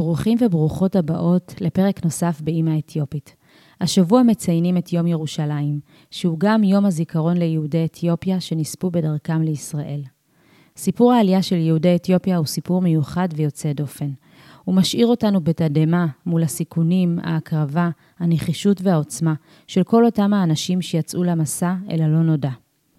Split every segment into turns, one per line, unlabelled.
ברוכים וברוכות הבאות לפרק נוסף באימא אתיופית. השבוע מציינים את יום ירושלים, שהוא גם יום הזיכרון ליהודי אתיופיה שנספו בדרכם לישראל. סיפור העלייה של יהודי אתיופיה הוא סיפור מיוחד ויוצא דופן. הוא משאיר אותנו בתדהמה מול הסיכונים, ההקרבה, הנחישות והעוצמה של כל אותם האנשים שיצאו למסע אל הלא נודע.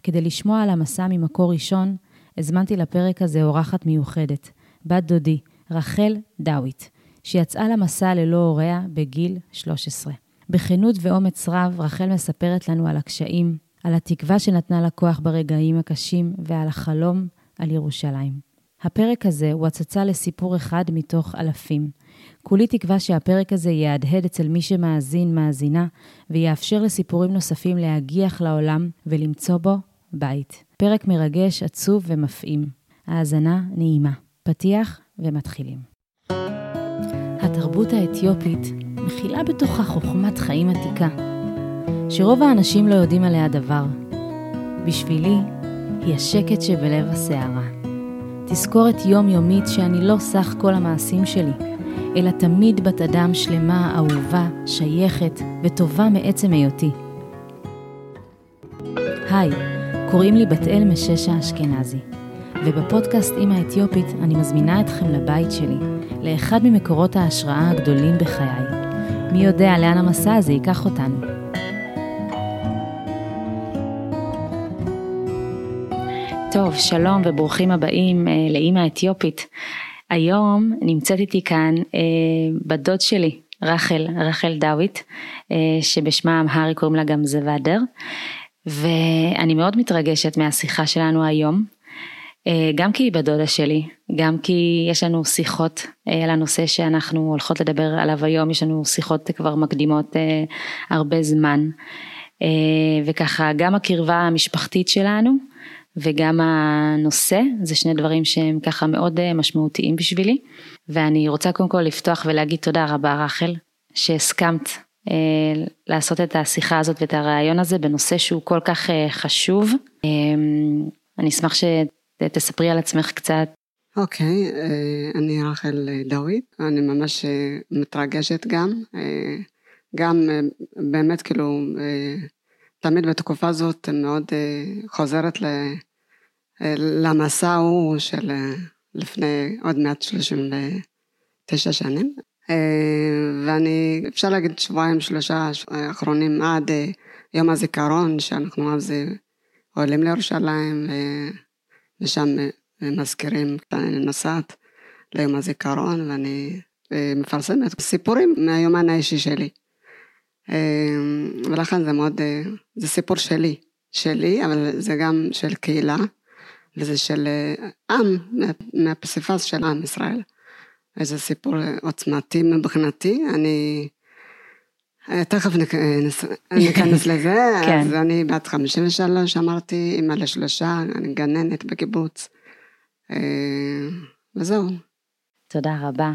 כדי לשמוע על המסע ממקור ראשון, הזמנתי לפרק הזה אורחת מיוחדת, בת דודי, רחל דאוויט, שיצאה למסע ללא הוריה בגיל 13. בכנות ואומץ רב, רחל מספרת לנו על הקשיים, על התקווה שנתנה לה ברגעים הקשים ועל החלום על ירושלים. הפרק הזה הוא הצצה לסיפור אחד מתוך אלפים. כולי תקווה שהפרק הזה יהדהד אצל מי שמאזין, מאזינה, ויאפשר לסיפורים נוספים להגיח לעולם ולמצוא בו בית. פרק מרגש, עצוב ומפעים. האזנה נעימה. פתיח ומתחילים. התרבות האתיופית מכילה בתוכה חוכמת חיים עתיקה, שרוב האנשים לא יודעים עליה דבר. בשבילי, היא השקט שבלב הסערה. תזכורת יומיומית שאני לא סך כל המעשים שלי, אלא תמיד בת אדם שלמה, אהובה, שייכת וטובה מעצם היותי. היי, קוראים לי בת אל מששה אשכנזי. ובפודקאסט אימא אתיופית אני מזמינה אתכם לבית שלי, לאחד ממקורות ההשראה הגדולים בחיי. מי יודע לאן המסע הזה ייקח אותנו. טוב, שלום וברוכים הבאים אה, לאימא אתיופית. היום נמצאת איתי כאן אה, בת שלי, רחל, רחל דאוויט, אה, שבשמה האמהרי קוראים לה גם זוודר, ואני מאוד מתרגשת מהשיחה שלנו היום. אה, גם כי היא בדודה שלי, גם כי יש לנו שיחות אה, על הנושא שאנחנו הולכות לדבר עליו היום, יש לנו שיחות כבר מקדימות אה, הרבה זמן. וככה גם הקרבה המשפחתית שלנו וגם הנושא, זה שני דברים שהם ככה מאוד משמעותיים בשבילי. ואני רוצה קודם כל לפתוח ולהגיד תודה רבה רחל, שהסכמת לעשות את השיחה הזאת ואת הרעיון הזה בנושא שהוא כל כך חשוב. אני אשמח ש... תספרי על עצמך קצת.
אוקיי, okay, אה, אני רחל דוד, אני ממש אה, מתרגשת גם, אה, גם באמת כאילו, תמיד בתקופה הזאת מאוד חוזרת למסע ההוא של לפני עוד מעט 39 שנים, ואני, אפשר להגיד שבועיים שלושה האחרונים עד יום הזיכרון, שאנחנו אז עולים לירושלים. ושם אה, מזכירים, אני נוסעת ליום הזיכרון ואני אה, מפרסמת סיפורים מהיומן האישי שלי. אה, ולכן זה מאוד, זה סיפור שלי, שלי, אבל זה גם של קהילה, וזה של עם, מהפסיפס של עם ישראל. איזה סיפור עוצמתי מבחינתי, אני תכף ניכנס לזה, כן. אז אני בת 53 אמרתי, אימא לשלושה, אני גננת בקיבוץ, אה, וזהו.
תודה רבה.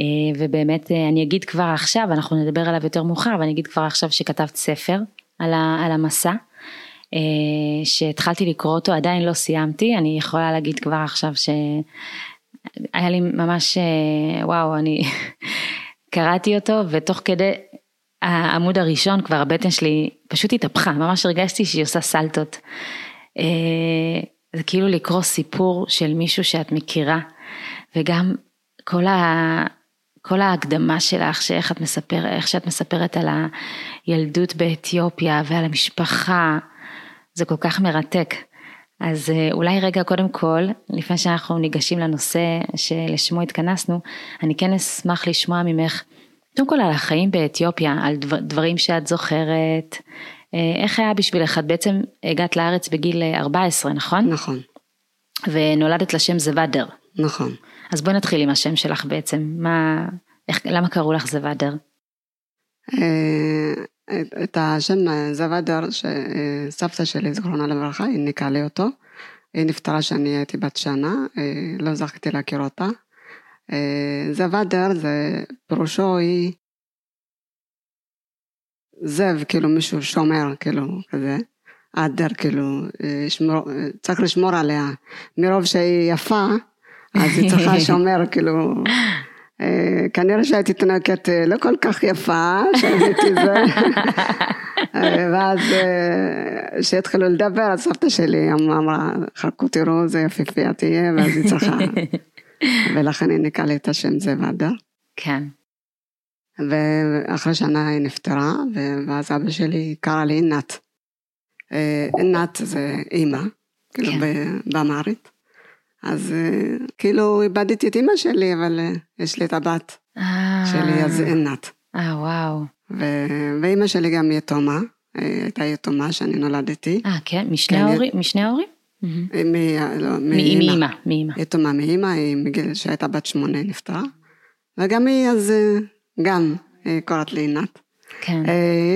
אה, ובאמת אה, אני אגיד כבר עכשיו, אנחנו נדבר עליו יותר מאוחר, אבל אני אגיד כבר עכשיו שכתבת ספר על, על המסע, שהתחלתי לקרוא אותו, עדיין לא סיימתי, אני יכולה להגיד כבר עכשיו שהיה לי ממש, וואו, אני קראתי אותו ותוך כדי העמוד הראשון כבר הבטן שלי פשוט התהפכה, ממש הרגשתי שהיא עושה סלטות. אה, זה כאילו לקרוא סיפור של מישהו שאת מכירה, וגם כל, ה, כל ההקדמה שלך, שאיך את מספרת, איך שאת מספרת על הילדות באתיופיה ועל המשפחה, זה כל כך מרתק. אז אה, אולי רגע קודם כל, לפני שאנחנו ניגשים לנושא שלשמו התכנסנו, אני כן אשמח לשמוע ממך קודם כל על החיים באתיופיה, על דבר, דברים שאת זוכרת, אה, איך היה בשבילך? את בעצם הגעת לארץ בגיל 14, אה, נכון?
נכון.
ונולדת לשם זוודר.
נכון.
אז בואי נתחיל עם השם שלך בעצם, מה, איך, למה קראו לך זוודר?
אה, את השם זוודר, שסבתא שלי, זכרונה לברכה, היא ניקה לי אותו. היא נפטרה כשאני הייתי בת שנה, לא זכיתי להכיר אותה. אה, זוודר זה פירושו היא זאב, כאילו מישהו שומר, כאילו, כזה. עדר, כאילו, אה, שמור, צריך לשמור עליה. מרוב שהיא יפה, אז היא צריכה שומר, כאילו, אה, כנראה שהייתי תינוקת אה, לא כל כך יפה, שהייתי זה. אה, ואז כשהתחילו לדבר, אז סבתא שלי אמרה, חכו תראו איזה יפיפייה תהיה, ואז היא צריכה. ולכן היא נקרא לי את השם זה ועדה.
כן.
ואחרי שנה היא נפטרה, ואז אבא שלי קרא לי עינת. עינת זה אימא, כאילו כן. באמרית. אז אה, כאילו איבדתי את אימא שלי, אבל אה, יש לי את הבת אה. שלי, אז עינת.
אה, וואו.
ואימא שלי גם יתומה, הייתה יתומה שאני נולדתי.
אה, כן? משני כן, ההורים? משני ההורים?
לא,
מאימא. מאימא.
יתומה מאימא, היא מגיל שהייתה בת שמונה נפטרה. וגם היא אז גם קוראת לי עינת. כן.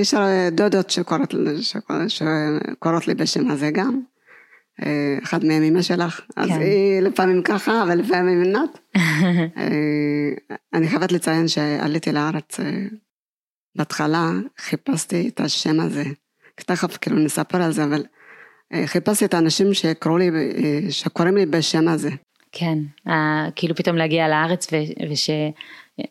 יש דודות שקוראות לי בשם הזה גם. אחד מהם אמא שלך, אז כן. היא לפעמים ככה, אבל לפעמים עינת. אה, אני חייבת לציין שעליתי לארץ, אה, בהתחלה חיפשתי את השם הזה, תכף כאילו נספר על זה, אבל אה, חיפשתי את האנשים שקראו לי, שקוראים לי בשם הזה.
כן, כאילו פתאום להגיע לארץ וש...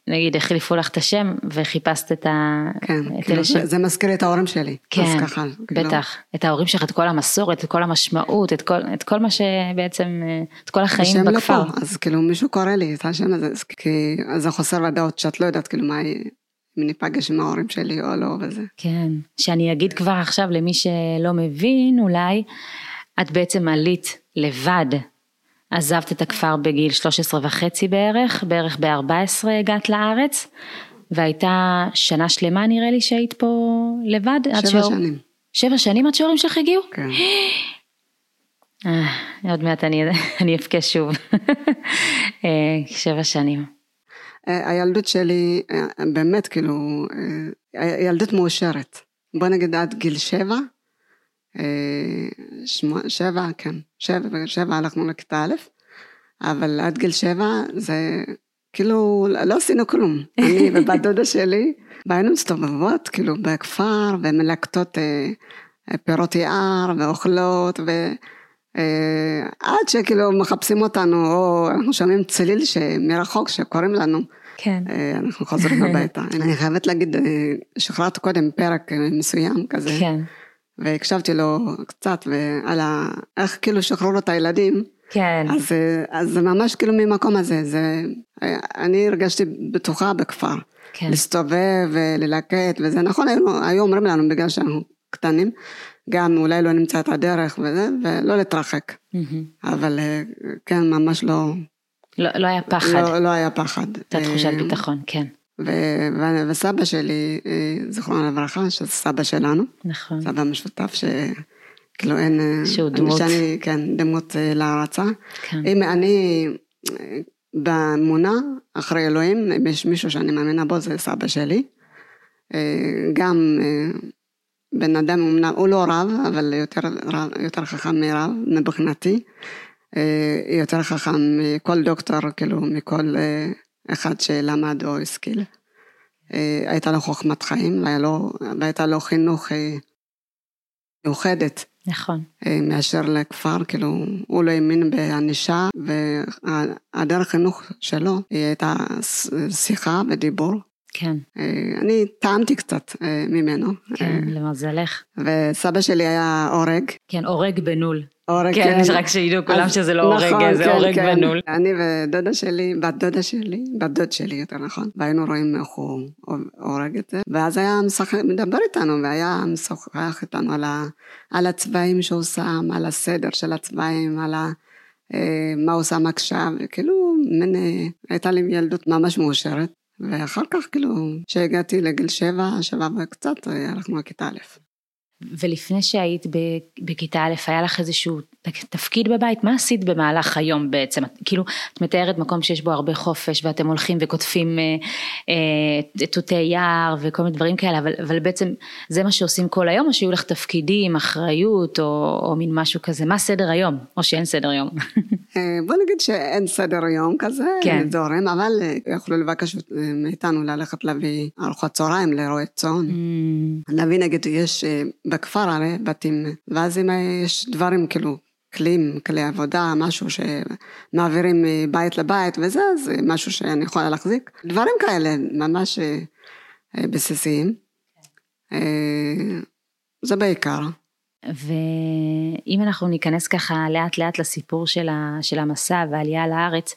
נגיד החליפו לך את השם וחיפשת את ה...
כן, את כאילו ש... זה מזכיר את ההורים שלי.
כן, ככה, כאילו. בטח. כאילו... את ההורים שלך, את כל המסורת, את כל המשמעות, את כל, את כל מה שבעצם, את כל החיים בכפר. השם
לפה, אז כאילו מישהו קורא לי את השם הזה, כי זה חוסר ודאות שאת לא יודעת כאילו מה, ניפגש עם ההורים שלי או לא וזה.
כן, שאני אגיד כבר עכשיו למי שלא מבין אולי, את בעצם עלית לבד עזבת את הכפר בגיל 13 וחצי בערך, בערך ב-14 הגעת לארץ, והייתה שנה שלמה נראה לי שהיית פה לבד.
שבע שאור... שנים.
שבע שנים עד שההורים שלך הגיעו?
כן.
אה, עוד מעט אני, אני אבכה שוב. אה, שבע שנים.
אה, הילדות שלי, באמת כאילו, ילדות מאושרת. בוא נגיד עד גיל שבע, שבע, כן, שבע, שבע הלכנו לכיתה א', אבל עד גיל שבע זה כאילו לא עשינו כלום. אני ובת דודה שלי, והיינו מסתובבות כאילו בכפר ומלקטות אה, פירות יער ואוכלות ו... אה, עד שכאילו מחפשים אותנו, או אנחנו שומעים צליל מרחוק שקוראים לנו.
כן.
אה, אנחנו חוזרים הביתה. אני חייבת להגיד, שחררת קודם פרק מסוים כזה.
כן.
והקשבתי לו קצת ועל ה... איך כאילו שחררו את הילדים.
כן.
אז, אז זה ממש כאילו ממקום הזה, זה... אני הרגשתי בטוחה בכפר. כן. להסתובב וללקט וזה נכון, היו, היו אומרים לנו בגלל שאנחנו קטנים, גם אולי לא נמצא את הדרך וזה, ולא להתרחק. אבל כן, ממש לא...
לא, לא היה פחד.
לא, לא היה פחד.
הייתה תחושת אה, ביטחון, כן.
ו- וסבא שלי, אה, זיכרונו לברכה, שזה סבא שלנו.
נכון.
סבא משותף שכאילו אין...
אה, שהוא דמות.
שאני, כן, דמות אה, להערצה. כן. אם אני באמונה, אחרי אלוהים, אם יש מישהו שאני מאמינה בו, זה סבא שלי. גם בן אדם, הוא לא רב, אבל יותר, יותר חכם מרב, מבחינתי. יותר חכם מכל דוקטור, כאילו, מכל אחד שלמד או השכיל. אה, הייתה לו חוכמת חיים, והייתה לו חינוך אה, מיוחדת.
נכון.
אה, מאשר לכפר, כאילו, הוא לא האמין בענישה, והדרך חינוך שלו היא הייתה שיחה ודיבור.
כן.
אני טעמתי קצת ממנו.
כן, למזלך.
וסבא שלי היה הורג.
כן, הורג בנול.
הורג,
כן. כן, רק שידעו כולם שזה לא
נכון,
זה כן, הורג כן. בנול.
אני ודודה שלי, בת דודה שלי, בת דוד שלי יותר נכון, והיינו רואים איך הוא הורג את זה, ואז היה משחק, מדבר איתנו, והיה משוחח איתנו על, ה, על הצבעים שהוא שם, על הסדר של הצבעים, על ה... אה, מה הוא שם עכשיו, כאילו, מן, אה, הייתה לי ילדות ממש מאושרת, ואחר כך כאילו, כשהגעתי לגיל שבע, שבע וקצת, הלכנו לכיתה א'.
ולפני שהיית בכיתה א', היה לך איזשהו תפקיד בבית? מה עשית במהלך היום בעצם? כאילו, את מתארת מקום שיש בו הרבה חופש ואתם הולכים אה, תותי אה, יער וכל מיני דברים כאלה, אבל, אבל בעצם זה מה שעושים כל היום, או שיהיו לך תפקידים, אחריות, או, או מין משהו כזה? מה סדר היום? או שאין סדר יום?
אה, בוא נגיד שאין סדר יום כזה, כן. זורם, אבל אה, יכלו לבקש מאיתנו ללכת להביא ארוחת צהריים לרועי צאן. Mm. להביא נגיד, יש בכפר הרי בתים, ואז אם יש דברים כאילו כלים, כלי עבודה, משהו שמעבירים מבית לבית וזה, זה משהו שאני יכולה להחזיק. דברים כאלה, ממש בסיסיים. זה בעיקר.
ואם אנחנו ניכנס ככה לאט לאט לסיפור של, ה, של המסע והעלייה לארץ,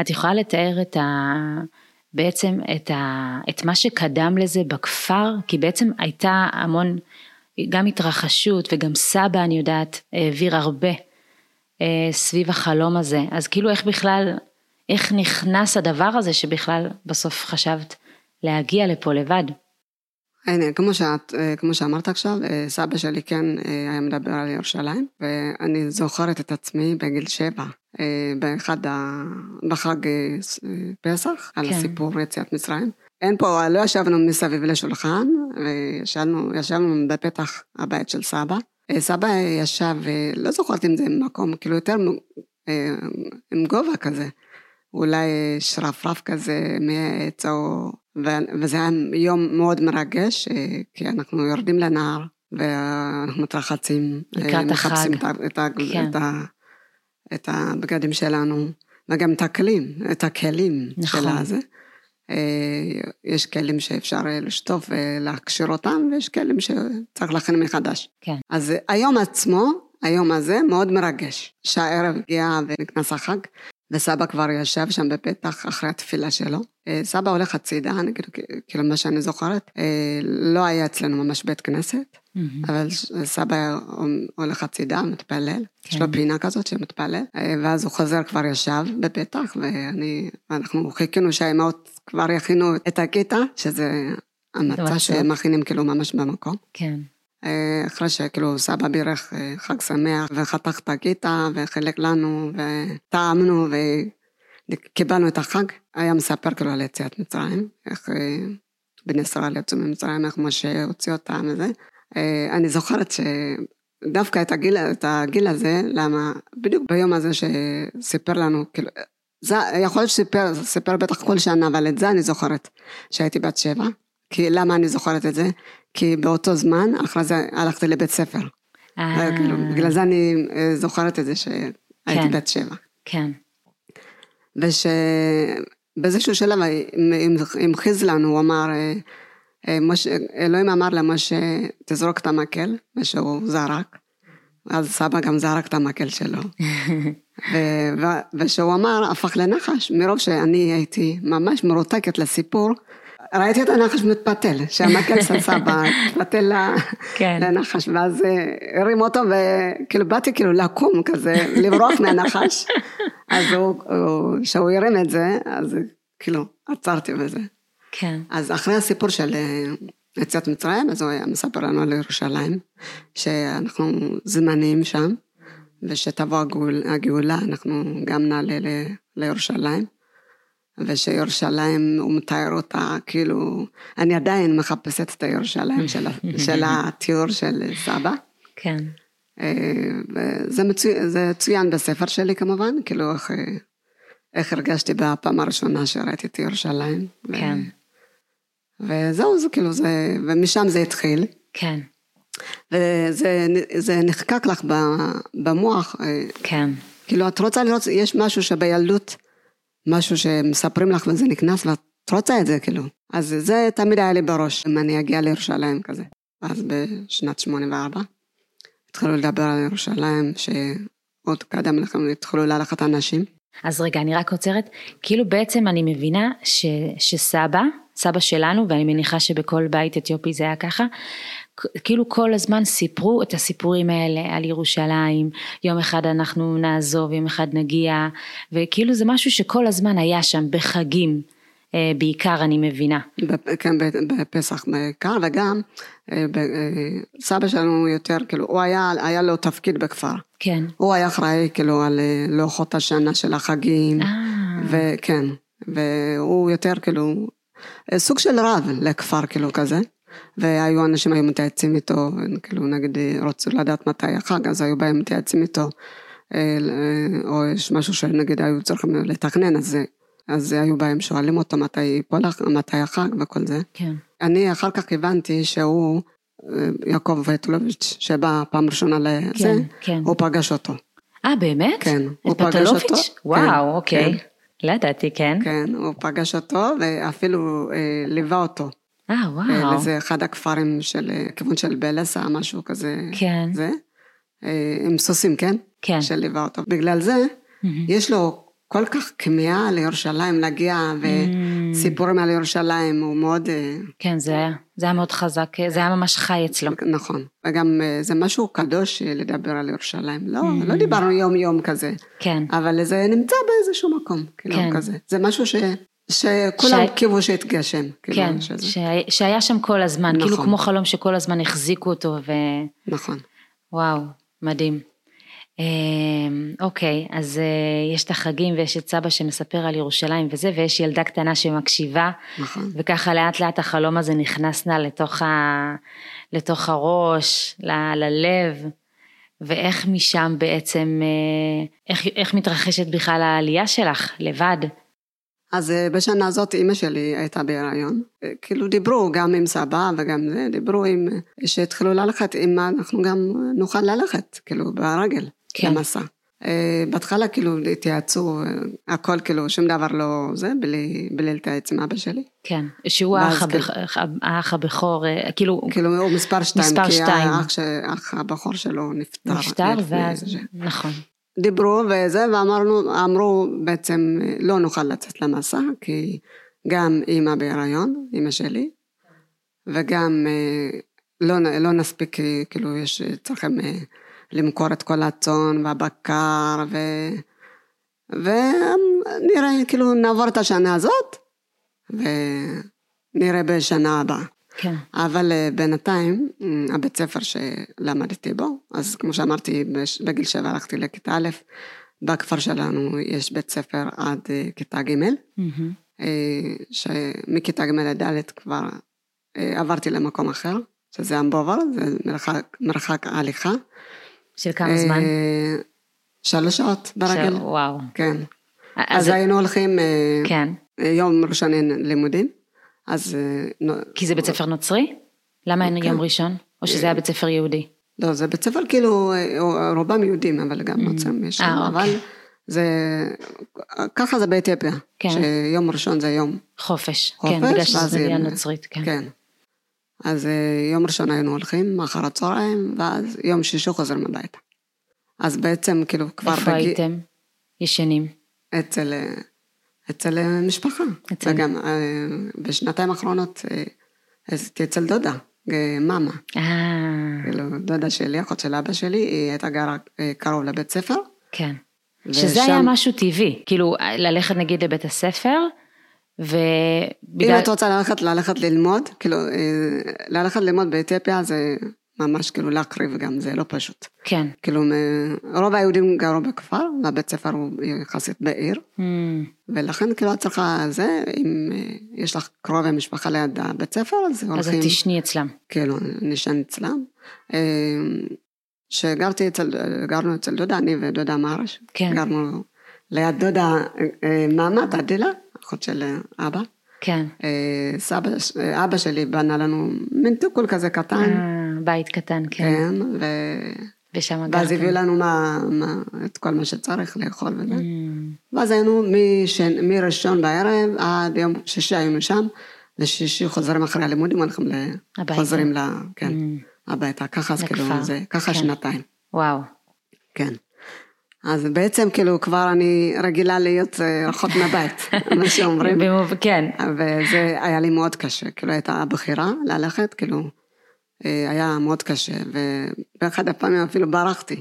את יכולה לתאר את ה... בעצם את, ה, את מה שקדם לזה בכפר, כי בעצם הייתה המון, גם התרחשות וגם סבא אני יודעת העביר הרבה אה, סביב החלום הזה, אז כאילו איך בכלל, איך נכנס הדבר הזה שבכלל בסוף חשבת להגיע לפה לבד?
הנה, כמו, שאת, אה, כמו שאמרת עכשיו, אה, סבא שלי כן אה, היה מדבר על ירושלים, ואני זוכרת את עצמי בגיל שבע, באחד, ה... בחג פסח, על כן. הסיפור יציאת מצרים. אין פה, לא ישבנו מסביב לשולחן, וישבנו ישבנו בפתח הבית של סבא. סבא ישב, לא זוכרת אם זה מקום, כאילו יותר עם גובה כזה, אולי שרפרף כזה מעץ או וזה היה יום מאוד מרגש, אה, כי אנחנו יורדים לנהר ואנחנו מתרחצים.
אה. מחפשים
את, את, כן. את, את הבגדים שלנו, וגם את הכלים, את הכלים נכון. של הזה. אה, יש כלים שאפשר לשטוף ולהכשיר אותם, ויש כלים שצריך להכין מחדש.
כן.
אז היום עצמו, היום הזה מאוד מרגש. שהערב הגיע ונכנס החג, וסבא כבר ישב שם בפתח אחרי התפילה שלו. אה, סבא הולך הצידה, נגיד, כאילו מה שאני זוכרת, אה, לא היה אצלנו ממש בית כנסת, אבל סבא הולך הצידה, מתפלל, יש לו כן. פינה כזאת שמתפלל, אה, ואז הוא חוזר כבר ישב בפתח, ואני, ואנחנו חיכינו שהאימהות כבר יכינו את הקיטה, שזה המצע שמכינים כאילו ממש במקום.
כן.
אחרי שכאילו סבא בירך חג שמח וחתך את הגיטה וחילק לנו וטעמנו וקיבלנו את החג, היה מספר כאילו על יציאת מצרים, איך בני ישראל יצאו ממצרים, איך משה הוציא אותם וזה. אני זוכרת שדווקא את הגיל, את הגיל הזה, למה בדיוק ביום הזה שסיפר לנו, כאילו, זה יכול להיות שסיפר, סיפר בטח כל שנה, אבל את זה אני זוכרת, שהייתי בת שבע. כי למה אני זוכרת את זה? כי באותו זמן, אחרי זה הלכתי לבית ספר. אה. כאילו, בגלל זה אני אה, זוכרת את זה שהייתי כן. בת שבע.
כן.
ושבאיזשהו שלב המחיז לנו, הוא אמר, אה, משה, אלוהים אמר למשה, תזרוק את המקל, ושהוא זרק. אז סבא גם זרק את המקל שלו. ושהוא אמר, הפך לנחש, מרוב שאני הייתי ממש מרותקת לסיפור, ראיתי את הנחש מתפתל, שהמקל של סבא התפתל כן. לנחש, ואז אה, הרים אותו, וכאילו באתי כאילו לקום כזה, לברוח מהנחש, אז כשהוא הרים את זה, אז כאילו עצרתי בזה.
כן.
אז אחרי הסיפור של אה, יציאת מצרים, אז הוא היה מספר לנו על ירושלים, שאנחנו זמניים שם, ושתבוא הגאולה, אנחנו גם נעלה לירושלים. ושירושלים, הוא מתאר אותה, כאילו, אני עדיין מחפשת את הירושלים של, של התיאור של סבא.
כן.
אה, וזה מצוי, זה צוין בספר שלי כמובן, כאילו איך, איך הרגשתי בפעם הראשונה שראיתי את ירושלים.
כן.
ו, וזהו, זה כאילו, זה, ומשם זה התחיל.
כן.
וזה נחקק לך במוח.
אה, כן.
כאילו, את רוצה לראות, יש משהו שבילדות, משהו שמספרים לך וזה נכנס ואת רוצה את זה כאילו. אז זה תמיד היה לי בראש, אם אני אגיע לירושלים כזה. אז בשנת 84 התחילו לדבר על ירושלים, שעוד קדם לכם התחילו ללכת אנשים.
אז רגע, אני רק עוצרת, כאילו בעצם אני מבינה ש, שסבא, סבא שלנו, ואני מניחה שבכל בית אתיופי זה היה ככה, כאילו כל הזמן סיפרו את הסיפורים האלה על ירושלים, יום אחד אנחנו נעזוב, יום אחד נגיע, וכאילו זה משהו שכל הזמן היה שם בחגים. אה, בעיקר אני מבינה.
כן, בפסח בעיקר, וגם סבא שלנו יותר, כאילו, הוא היה, היה לו תפקיד בכפר.
כן.
הוא היה אחראי כאילו על לוחות השנה של החגים, וכן, והוא יותר כאילו, סוג של רב לכפר כאילו כזה. והיו אנשים היו מתייעצים איתו, כאילו נגיד רצו לדעת מתי החג, אז היו באים מתייעצים איתו, אה, או יש משהו שנגיד היו צריכים לתכנן, אז, אז היו באים שואלים אותו מתי מתי החג וכל זה.
כן.
אני אחר כך הבנתי שהוא, אה, יעקב וטלוביץ', שבא פעם ראשונה לזה, כן, כן. הוא פגש אותו.
אה, באמת?
כן, הוא פגש? אותו.
וואו,
כן,
אוקיי.
כן.
לא ידעתי, כן.
כן, הוא פגש אותו ואפילו אה, ליווה אותו.
אה,
אה,
וואו.
לאיזה אחד הכפרים של, אה, כיוון של בלסה, משהו כזה.
כן.
זה. אה, עם סוסים, כן?
כן.
שליווה אותו. בגלל זה,
מהמם.
יש לו כל כך כמיהה לירושלים להגיע, וסיפורים על ירושלים, הוא מאוד... אה,
כן, זה היה, זה היה מאוד חזק, זה היה ממש חי אצלו.
נכון. וגם אה, זה משהו קדוש אה, לדבר על ירושלים. לא,
Mm.
לא דיברנו יום-יום כזה,
כן,
אבל זה נמצא באיזשהו מקום, כאילו
כן.
כזה. זה משהו ש... שכולם
ש-
קיוו שיתגשם. כאילו,
כן,
שזה-
שהיה- שהיה שם כל הזמן, כאילו
נכון.
כמו חלום שכל הזמן החזיקו אותו,
נכון.
ווואו, מדהים. אמ, אוקיי, אז אה, יש את החגים ויש את סבא שמספר על ירושלים וזה, ויש ילדה קטנה שמקשיבה,
נכון.
וככה לאט לאט החלום הזה נכנס לה לתוך, ה... לתוך הראש, ל... ללב, ואיך משם בעצם, אה, איך, איך מתרחשת בכלל העלייה שלך, לבד?
אז אה, בשנה הזאת אימא שלי הייתה בהיריון. כאילו דיברו גם עם סבא וגם זה, דיברו עם... שהתחילו ללכת, אם אנחנו גם נוכל ללכת, כאילו, ברגל,
כן.
למסע. אה, בהתחלה כאילו התייעצו, אה, הכל כאילו, שום דבר לא זה, בלי, בלי להתייעץ עם אבא שלי.
כן, שהוא האח, הבכ... האח הבכור, אה, כאילו,
כאילו הוא מספר שתיים,
מספר
כי
שתיים.
האח, ש... האח הבכור שלו נפטר.
נפטר, ואז,
זה.
נכון,
דיברו וזה, ואמרנו, אמרו בעצם לא נוכל לצאת למסע, כי גם אימא בהיריון, אימא שלי, וגם לא, לא נספיק, כאילו יש, צריכים למכור את כל הצאן והבקר, ו... ונראה, כאילו נעבור את השנה הזאת, ונראה בשנה הבאה.
כן,
אבל אה, בינתיים, אה, הבית ספר שלמדתי בו, אז כמו שאמרתי, בגיל שבע הלכתי לכיתה א', בכפר שלנו יש בית ספר עד אה, כיתה ג'. אה, שמכיתה ג' לד' כבר עברתי למקום אחר, שזה אמבובר, זה מרחק, מרחק הליכה.
של כמה זמן?
אה, שלוש שעות ברגל,
של- וואו,
כן.
אז,
אז היינו הולכים אה,
כן,
יום ראשון אין לימודים, אז אה,
כי זה בית ספר נוצרי? למה אין
כן.
יום ראשון? או שזה היה בית ספר יהודי?
לא, זה בית ספר כאילו, אה, רובם יהודים, אבל גם נוצרים יש שם,
אה,
אבל
אוקיי.
זה, ככה זה באתיופיה,
כן.
שיום ראשון זה יום,
חופש,
חופש,
כן, בגלל שזו מדינה נוצרית, כן.
כן. אז אה, יום ראשון היינו הולכים, אחר הצהריים, ואז יום שישי חוזרים הביתה. אז בעצם כאילו כבר
איפה
בגיל,
הייתם? ישנים.
אצל, אה, אצל אה, משפחה,
אצל-
וגם בשנתיים האחרונות הייתי אצל דודה, מאמה.
אה,
כאילו, דודה שלי, אחות של אבא שלי, היא הייתה גרה קרוב לבית ספר.
כן.
ושם-
שזה היה משהו טבעי, כאילו ללכת נגיד לבית הספר,
אם
ובגלל...
את רוצה ללכת, ללכת ללמוד, כאילו, אה, ללכת ללמוד באתיופיה זה ממש כאילו להקריב גם, זה לא פשוט.
כן.
כאילו, רוב היהודים גרו בכפר, והבית ספר הוא יחסית בעיר,
Mm,
ולכן כאילו את צריכה זה, אם אה, יש לך קרוב המשפחה ליד הבית ספר, אז
אז
הולכים,
את תשני אצלם.
כאילו, נשען אצלם. אה, שגרתי אצל, גרנו אצל דודה, אני ודודה מרש,
כן.
גרנו ליד דודה אה, מאמה, תדילה, אחות של אה, אבא.
כן.
אה, סבא, אה, אבא שלי בנה לנו מין טוקול כזה קטן,
בית קטן, כן.
כן, ו...
ושם
ואז
גרתם.
הביאו לנו מה, מה, את כל מה שצריך לאכול וזה.
Mm,
ואז היינו משן, מראשון בערב עד יום שישי היינו שם, ושישי חוזרים אחרי הלימודים, הולכים ל...
הביתה.
חוזרים ל... כן,
mm,
הביתה, ככה אז כאילו. זה, ככה
כן.
שנתיים,
וואו.
כן. אז בעצם כאילו כבר אני רגילה להיות אה, רחוק מהבית, מה שאומרים.
כן.
וזה היה לי מאוד קשה, כאילו הייתה בחירה ללכת, כאילו, אה, היה מאוד קשה, ובאחד הפעמים אפילו ברחתי,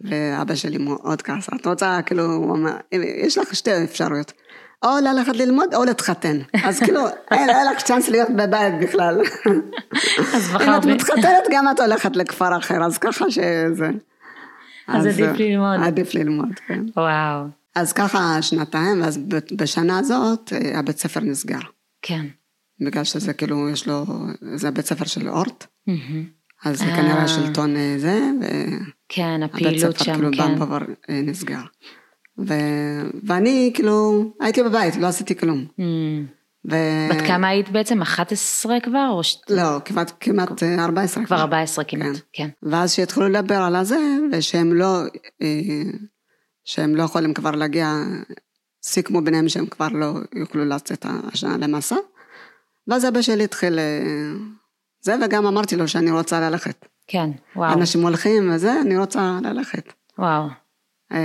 ואבא שלי מאוד כעס, את רוצה, כאילו, הוא אמר, יש לך שתי אפשרויות, או ללכת ללמוד או להתחתן, אז כאילו, אין, אין לך צ'אנס להיות בבית בכלל.
אז
אם את מתחתנת, גם את הולכת לכפר אחר, אז ככה שזה...
אז עדיף ללמוד.
עדיף ללמוד, כן.
וואו.
אז ככה שנתיים, ואז בשנה הזאת אה, הבית ספר נסגר.
כן.
בגלל שזה כאילו, יש לו, זה הבית ספר של אורט. אז זה
אה.
כנראה השלטון אה, זה,
כן,
והבית
הפעילות
ספר
שם,
כאילו
כן.
במבובר אה, נסגר. ו... ואני כאילו, הייתי בבית, לא עשיתי כלום.
Mm,
ו...
בת כמה היית בעצם? 11 כבר? או ש...
לא, כמעט, כמעט אה, 14
כבר 14 כמעט, כן.
ואז שהתחילו לדבר על הזה, ושהם לא, אה, שהם לא יכולים כבר להגיע, סיכמו ביניהם שהם כבר לא יוכלו לצאת השנה למסע. ואז אבא שלי התחיל אה, זה, וגם אמרתי לו שאני רוצה ללכת.
כן, וואו.
אנשים הולכים וזה, אני רוצה ללכת.
וואו.
אה,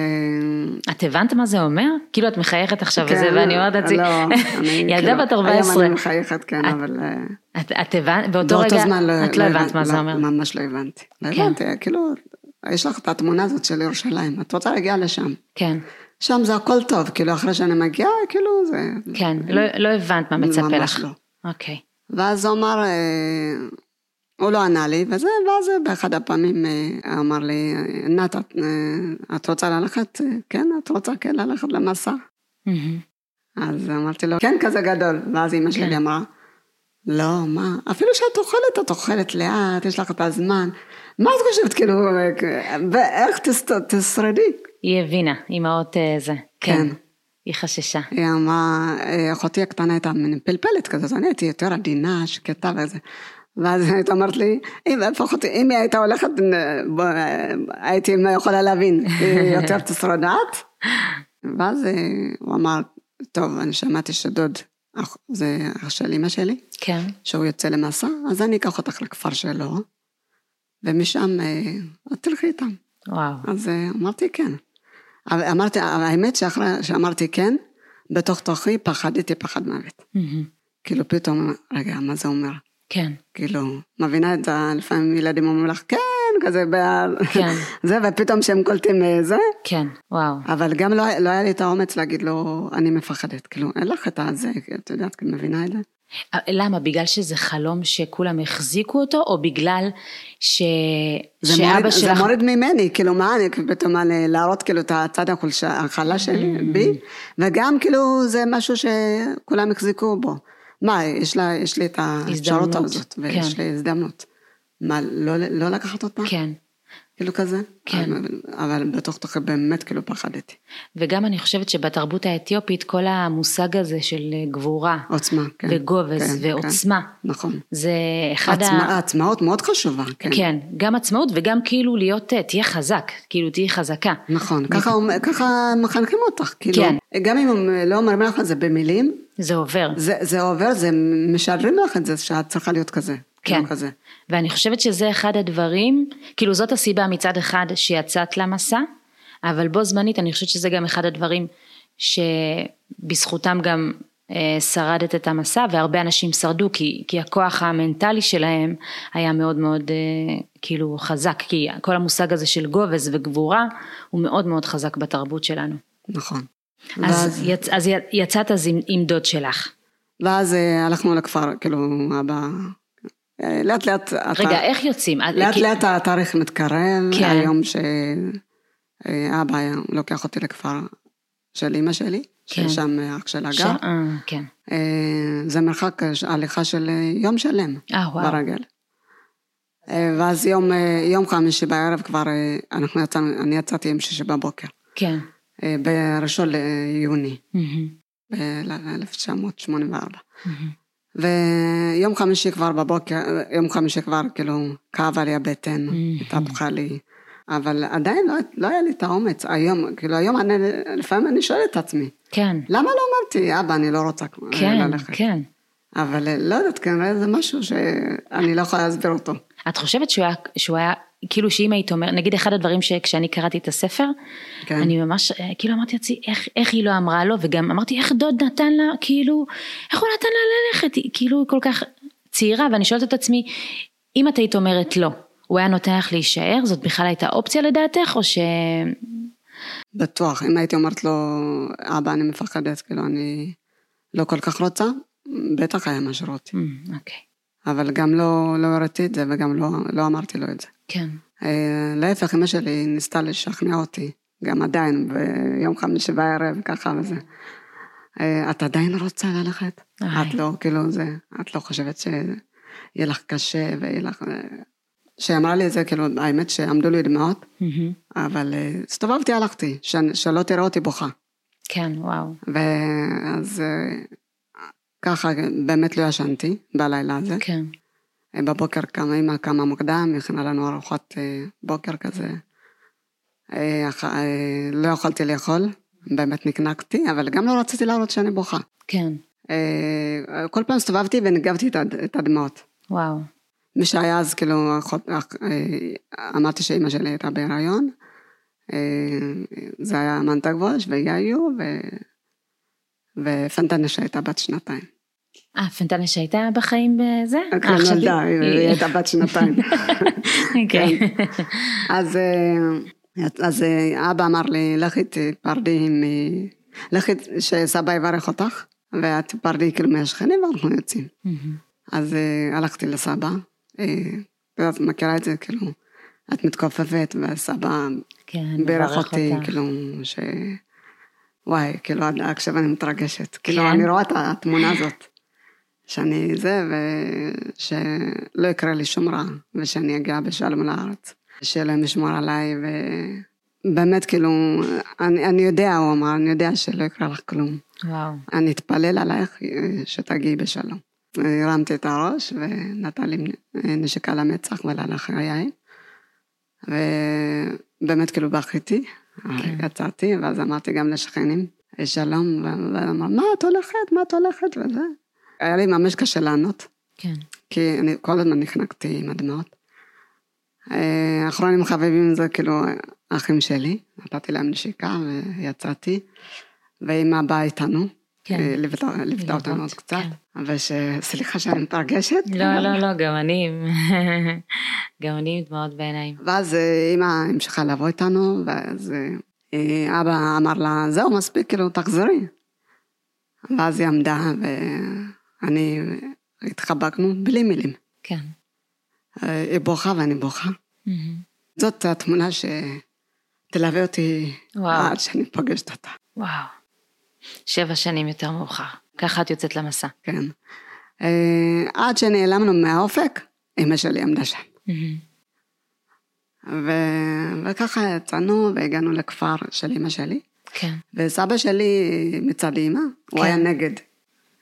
את הבנת מה זה אומר? כאילו את מחייכת עכשיו
כן,
וזה, ואני אומרת לעצמי,
לא, אני
ילדה
כאילו,
בת 14.
היום אני מחייכת, כן, אבל... אה,
את, את הבנת, באותו רגע,
לא,
את לא הבנת מה זה אומר.
ממש לא הבנתי. לא
כן.
הבנתי, כאילו, יש לך את התמונה הזאת של ירושלים, את רוצה להגיע לשם.
כן,
שם זה הכל טוב, כאילו אחרי שאני מגיעה, כאילו זה...
כן, לא, לא הבנת מה מצפה
ממש
לך.
לא.
אוקיי,
ואז הוא אמר, אה, הוא לא ענה לי, וזה, ואז באחד הפעמים אה, אמר לי, עינת, את, אה, את רוצה ללכת? אה, כן, את רוצה כן ללכת למסע? אז אמרתי לו, כן, כזה גדול. ואז אמא
כן.
שלי אמרה, לא, מה, אפילו שאת אוכלת, את אוכלת לאט, יש לך את הזמן. מה את חושבת, כאילו, ואיך תשרדי?
היא הבינה, אימהות זה. כן.
כן.
היא חששה.
היא אמרה, אחותי הקטנה הייתה מין פלפלת כזה, אז אני הייתי יותר עדינה, שקטה וזה. ואז היא אומרת לי, אם לפחות אם היא הייתה הולכת, אה, אה, הייתי יכולה להבין, היא יותר תשרדת. ואז אה, הוא אמר, טוב, אני שמעתי שדוד, זה אח של אמא שלי,
כן. שהוא
יוצא למסע, אז אני אקח אותך לכפר שלו, ומשם את תלכי איתם.
וואו.
אז אמרתי כן. אמרתי, האמת שאחרי שאמרתי כן, בתוך תוכי פחדתי פחד מוות.
מהמם.
כאילו פתאום, רגע, מה זה אומר?
כן,
כאילו, מבינה את זה, לפעמים ילדים אומרים לך, כן, כזה, ב-
כן.
זה, ופתאום שהם קולטים אה, זה,
כן, וואו.
אבל גם לא, לא היה לי את האומץ להגיד לו, אני מפחדת, כאילו, אין לך את הזה, את יודעת, את מבינה את זה?
אה, למה? בגלל שזה חלום שכולם החזיקו אותו, או בגלל ש...
זה
שאבא
מוריד,
שלך...
זה מוריד ממני, כאילו מה, אני פתאום להראות כאילו את הצד החולשה, החלש שלי,
Mm.
בי, וגם כאילו זה משהו שכולם החזיקו בו. מה, יש, לה, יש לי את האפשרות הזאת, ויש
כן.
לי הזדמנות. מה, לא, לא לקחת אותה?
כן.
כאילו כזה?
כן.
אבל, בתוך תוכי באמת כאילו פחדתי.
וגם אני חושבת שבתרבות האתיופית, כל המושג הזה של גבורה,
עוצמה, כן.
וגובז,
כן,
ועוצמה,
כן, נכון.
זה אחד ה...
עצמה, העצמאות מאוד חשובה, כן.
כן, גם עצמאות וגם כאילו להיות, אה, תהיה חזק, כאילו תהיי חזקה.
נכון, ככה, ככה מחנכים אותך, כאילו,
כן.
גם אם הם לא אומרים לך את זה במילים,
זה עובר.
זה, זה עובר, זה משדרים לך את זה שאת צריכה להיות כזה.
כן.
כזה.
ואני חושבת שזה אחד הדברים, כאילו זאת הסיבה מצד אחד שיצאת למסע, אבל בו זמנית אני חושבת שזה גם אחד הדברים שבזכותם גם אה, שרדת את המסע, והרבה אנשים שרדו, כי, כי הכוח המנטלי שלהם היה מאוד מאוד אה, כאילו חזק, כי כל המושג הזה של גובז וגבורה הוא מאוד מאוד חזק בתרבות שלנו.
נכון.
אז,
ואז,
יצ, אז יצאת אז עם, עם דוד שלך.
ואז אה, הלכנו לכפר, כאילו, אבא, לאט לאט,
רגע, איך יוצאים?
לאט
כי-
לאט התאריך מתקרב,
כן.
היום שאבא היה לוקח אותי לכפר של אימא שלי,
כן.
ששם אח שלה
ש...
גר,
אה, כן.
אה, זה מרחק אה, הליכה של אה, יום שלם
אה, וואו.
ברגל. אה, ואז יום, אה, יום חמישי בערב כבר, אה, אנחנו יצאנו, אני יצאתי עם שישי בבוקר,
כן.
אה, בראשון ליוני,
מהמם,
ב-1984.
מהמם.
ויום חמישי כבר בבוקר, יום חמישי כבר כאילו כאבה לי הבטן. התהפכה לי, אבל עדיין לא, לא היה לי את האומץ, היום, כאילו היום אני, לפעמים אני שואלת את עצמי,
כן,
למה לא אמרתי, אבא, אני לא רוצה
כן,
ללכת,
כן.
אבל אה, לא יודעת, כנראה זה משהו שאני לא יכולה להסביר אותו.
את חושבת שהוא היה, שהוא היה, כאילו שאם היית אומרת, נגיד אחד הדברים שכשאני קראתי את הספר,
כן.
אני ממש, אה, כאילו אמרתי לעצמי, איך, איך היא לא אמרה לו, וגם אמרתי, איך דוד נתן לה, כאילו, איך הוא נתן לה ללכת, היא כאילו כל כך צעירה, ואני שואלת את עצמי, אם את היית אומרת לא, הוא היה נותן לך להישאר, זאת בכלל הייתה אופציה לדעתך, או ש...
בטוח, אם הייתי אומרת לו, אבא, אני מפחדת, כאילו, אני לא כל כך רוצה, בטח היה משאיר אותי.
אמ, אוקיי,
אבל גם לא, לא הראיתי את זה וגם לא, לא אמרתי לו את זה.
כן,
אה, להפך, אמא שלי ניסתה לשכנע אותי, גם עדיין, ביום חמישי בערב, ככה וזה. אה, את עדיין רוצה ללכת?
איי.
את לא, כאילו זה, את לא חושבת שיהיה לך קשה ויהיה לך... אה, כשהיא אמרה לי את זה, כאילו, האמת שעמדו לי דמעות,
מהמם.
אבל הסתובבתי, הלכתי, ש- שלא תראה אותי בוכה.
כן, וואו,
ואז ככה באמת לא ישנתי בלילה הזה.
כן.
בבוקר קמה, אמא קמה מוקדם, הכינה לנו ארוחות אה, בוקר כזה. אה, אה, לא יכולתי לאכול, באמת נקנקתי, אבל גם לא רציתי להראות שאני בוכה.
כן.
כל פעם הסתובבתי וניגבתי את הד- את הדמעות.
וואו.
מי שהיה אז, כאילו, אמרתי שאימא שלי הייתה בהיריון. זה היה מנטה גבוש ויאיו, ו... ופנטנה שהייתה בת שנתיים.
אה, פנטניה שהייתה בחיים בזה? אה, עכשיו
נולדה, היא הייתה בת שנתיים.
כן.
אז, אה, אז אה, אבא אמר לי, לכי תפרדי עם... לכי, שסבא יברך אותך, ואת תפרדי כאילו מהשכנים ואנחנו יוצאים.
מהמם.
אז הלכתי לסבא, ואת מכירה את זה, כאילו, את מתכופפת, וסבא
כן,
בירך אותי. כאילו, ש... וואי, כאילו, עכשיו אני מתרגשת. כאילו,
כן?
אני רואה את התמונה הזאת, שאני זה, ושלא יקרה לי שום רע, ושאני אגיע בשלום לארץ. שאלוהים ישמור עליי, ובאמת, כאילו, אני, אני יודע, הוא אמר, אני יודע שלא יקרה לך כלום.
וואו.
אני אתפלל עלייך שתגיעי בשלום. הרמתי את הראש ונתן לי המצח ולהלך היין. ובאמת כאילו בכיתי,
כן.
יצאתי, ואז אמרתי גם לשכנים, שלום, ואמר, מה את הולכת, מה את הולכת, וזה. היה לי ממש קשה לענות,
כן.
כי אני כל הזמן נחנקתי עם הדמעות. אה, האחרונים חביבים זה כאילו האחים שלי, נתתי להם נשיקה ויצאתי, ואמא באה איתנו.
כן.
אה, ליוותה אותנו עוד קצת,
כן.
אבל ש... סליחה שאני מתרגשת.
לא, לא, לא, גם אני. גם אני עם דמעות בעיניים.
ואז אה, אימא המשיכה לבוא איתנו, ואז אה, אבא אמר לה, זהו, מספיק, כאילו, תחזרי. ואז היא עמדה, ואני, התחבקנו בלי מילים.
כן.
אה, היא בוכה ואני בוכה.
מהמם.
זאת התמונה שתלווה אותי
וואו.
עד שאני פוגשת אותה,
וואו. שבע שנים יותר מאוחר. ככה את יוצאת למסע.
כן. אה, עד שנעלמנו מהאופק, אמא שלי עמדה שם.
מהמם.
ו... וככה יצאנו והגענו לכפר של אמא שלי.
כן.
וסבא שלי מצד אמא, הוא
כן.
היה נגד.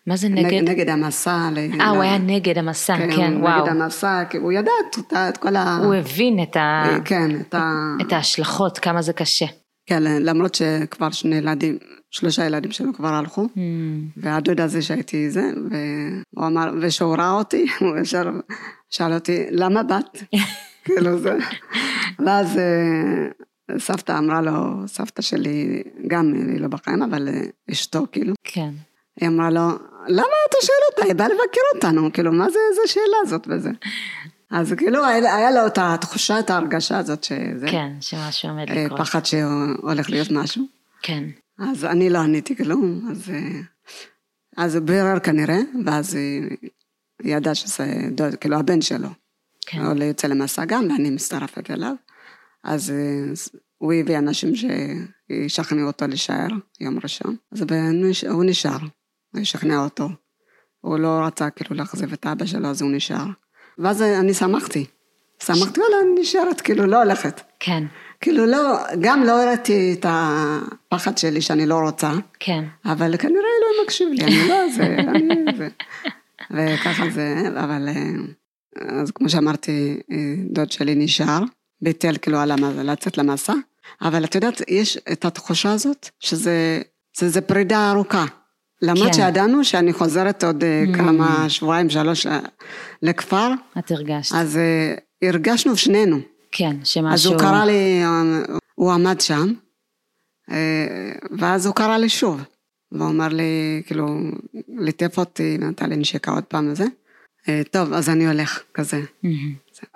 מה זה
נגד,
נגד?
נגד המסע. ל-
אה, הוא
ל-
היה נגד המסע,
כן,
כן,
הוא
וואו.
נגד המסע, כי הוא ידע את, את כל ה...
הוא הבין את ה-
כן, את ה...
את ההשלכות, כמה זה קשה.
כן, למרות שכבר שני ילדים, שלושה ילדים שלו כבר הלכו,
מהמם.
והדוד הזה שהייתי זה, והוא אמר, וכשהוא ראה אותי, הוא ישר שאל אותי, למה באת? כאילו זה. ואז אה, סבתא אמרה לו, סבתא שלי, גם היא לא בחיים, אבל אה, אשתו, כאילו,
כן.
היא אמרה לו, למה אתה שואל אותה? היא באה לבקר אותנו, כאילו, מה זה, איזה שאלה הזאת וזה? אז כאילו, היה, היה לו את התחושה, את ההרגשה הזאת שזה,
כן, שמשהו עומד
אה,
לקרות.
פחד שהולך להיות משהו.
כן.
אז אני לא עניתי כלום, אז, אה, אז הוא בירר כנראה, ואז היא ידעה שזה כאילו הבן שלו.
כן.
הוא יוצא למסע גם, ואני מצטרפת אליו. אז אה, הוא הביא אנשים שישכנעו אותו להישאר יום ראשון. אז הוא נשאר, הוא ישכנע אותו. הוא לא רצה כאילו לאכזב את אבא שלו, אז הוא נשאר. ואז אני שמחתי. שמחתי, וואלה, אני נשארת, כאילו, לא הולכת.
כן.
כאילו, לא, גם לא הראיתי את הפחד שלי שאני לא רוצה,
כן.
אבל כנראה אלוהים מקשיב לי, אני לא זה, אני זה. וככה זה, אבל אה, אז כמו שאמרתי, אה, דוד שלי נשאר, ביטל כאילו על המ- לצאת למסע, אבל את יודעת, יש את התחושה הזאת, שזה זה, זה פרידה ארוכה. למרות
כן.
שידענו שאני חוזרת עוד אה, כמה שבועיים, שלוש לכפר,
את הרגשת.
אז אה, הרגשנו שנינו.
כן,
אז
שמשהו...
הוא קרא לי, הוא עמד שם, אה, ואז הוא קרא לי שוב. והוא אמר לי, כאילו, ליטף אותי, נתן לי נשיקה עוד פעם וזה. טוב, אז אני הולך, כזה.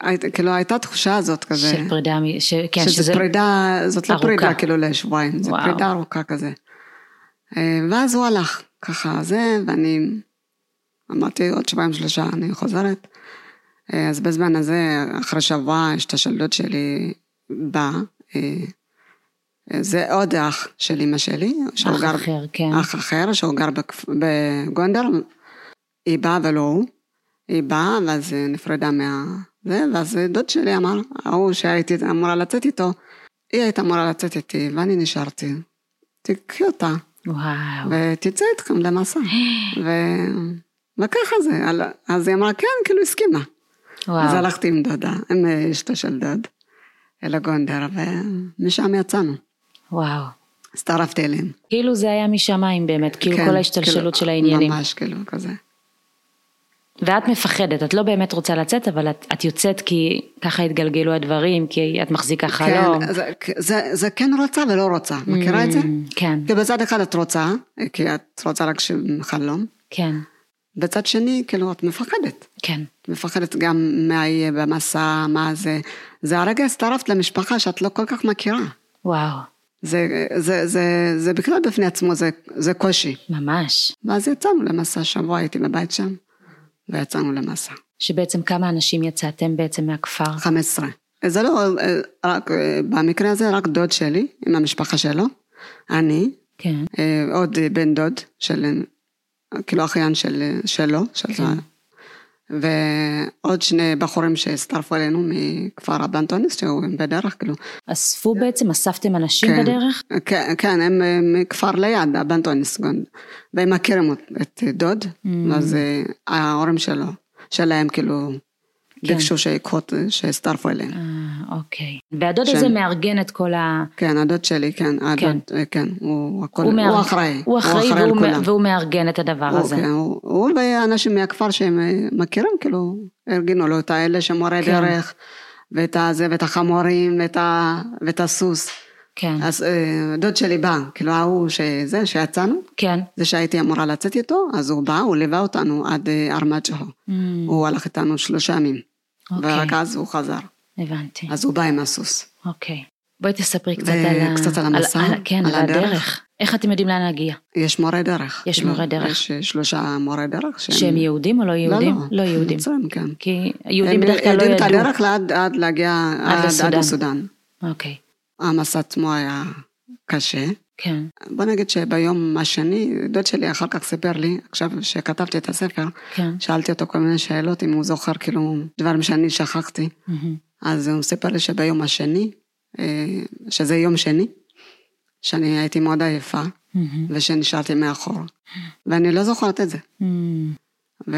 היית- כאילו, הייתה תחושה הזאת כזה.
של פרידה, ש- כן,
שזה
שזה...
פרידה, זאת לא
ארוכה.
פרידה כאילו לשבועיים, זו. פרידה ארוכה כזה. ואז הוא הלך, ככה זה, ואני אמרתי עוד שבועיים שלושה אני חוזרת. אה, אז בזמן הזה, אחרי שבוע, אשתה של דוד שלי באה. אה, זה עוד אח של אמא שלי, שהוא
אח
גר,
אחר, כן.
אח אחר, שהוא גר בכפ- בגונדר, היא באה ולא הוא. היא באה, ואז היא נפרדה מה... זה, ואז דוד שלי אמר, ההוא שהייתי אמורה לצאת איתו, היא הייתה אמורה לצאת איתי, ואני נשארתי. תקחי אותה.
וואו.
ותצא איתכם למסע. ו... וככה זה, אז היא אמרה כן, כאילו הסכימה. אז
וואו.
הלכתי עם דודה, עם אה, אשתו של דוד, אל הגונדר, ומשם יצאנו.
וואו.
הצטרפתי אליהם.
כאילו זה היה משמיים באמת, כאילו
כן,
כל ההשתלשלות
כאילו,
של העניינים.
ממש כאילו כזה.
ואת מפחדת, את לא באמת רוצה לצאת, אבל את, את יוצאת כי ככה התגלגלו הדברים, כי את מחזיקה חלום.
כן, זה, זה, זה כן רוצה ולא רוצה, מכירה את זה?
Mm, כן,
כי בצד אחד את רוצה, כי את רוצה רק חלום,
כן,
בצד שני, כאילו, את מפחדת.
כן.
מפחדת גם מה יהיה במסע, מה זה. זה הרגע הצטרפת למשפחה שאת לא כל כך מכירה.
וואו,
זה, זה, זה, זה בכלל בפני עצמו, זה, זה קושי.
ממש.
ואז יצאנו למסע, שבוע הייתי בבית שם, ויצאנו למסע.
שבעצם כמה אנשים יצאתם בעצם מהכפר?
15. זה לא, אה, רק, אה, במקרה הזה רק דוד שלי, עם המשפחה שלו, אני,
כן,
אה, עוד בן דוד של, כאילו אחיין של, שלו, של
כן.
ועוד שני בחורים שהצטרפו אלינו מכפר הבנטוניס, שהוא בדרך, כאילו.
אספו בעצם, אספתם אנשים
כן.
בדרך?
כן, כן, הם מכפר ליד, הבנטוניס, גון. והם מכירים את דוד,
Mm.
אז אה, ההורים שלו, שלהם כאילו,
כן.
ביקשו שיקחו, שהצטרפו אליהם.
אה, אוקיי. והדוד. הזה מארגן את כל ה...
כן, הדוד שלי, כן,
כן.
הדוד, אה, כן, הוא הכל,
הוא,
הוא
מארג-
אחראי.
הוא אחראי והוא, מארגן את הדבר
הוא,
הזה.
כן, הוא, הוא ואנשים מהכפר שהם אה, מכירים, כאילו, ארגנו לו את האלה שמורי
כן.
דרך, ואת הזה, ואת החמורים, ואת, ה, ואת הסוס.
כן,
אז דוד שלי בא, כאילו ההוא שזה, שיצאנו,
כן.
זה שהייתי אמורה לצאת איתו, אז הוא בא, הוא ליווה אותנו עד אה, ארמצ'ו.
Mm,
הוא הלך איתנו שלושה ימים,
אוקיי,
ורק אז הוא חזר.
הבנתי.
אז הוא בא עם הסוס.
אוקיי. בואי תספרי קצת על ה...
קצת על המסע,
על, כן,
על
על הדרך.
הדרך.
איך אתם יודעים לאן להגיע?
יש מורי דרך.
יש
כאילו,
מורי דרך.
יש שלושה מורי דרך. שהם-
שהם יהודים או לא יהודים?
לא, לא.
יהודים.
מצרים, כן.
כי יהודים
הם
בדרך כלל לא
יודעים את
ידעו.
הדרך עד, עד להגיע
עד.
עד
לסודאן. אוקיי,
המסע עצמו היה קשה.
כן,
בוא נגיד שביום השני, דוד שלי אחר כך סיפר לי, עכשיו שכתבתי את הספר,
כן.
שאלתי אותו כל מיני שאלות, אם הוא זוכר כאילו דברים שאני שכחתי.
מהמם.
אז הוא סיפר לי שביום השני, אה, שזה יום שני, שאני הייתי מאוד עייפה,
מהמם.
ושנשארתי מאחור. ואני לא זוכרת את זה. ו...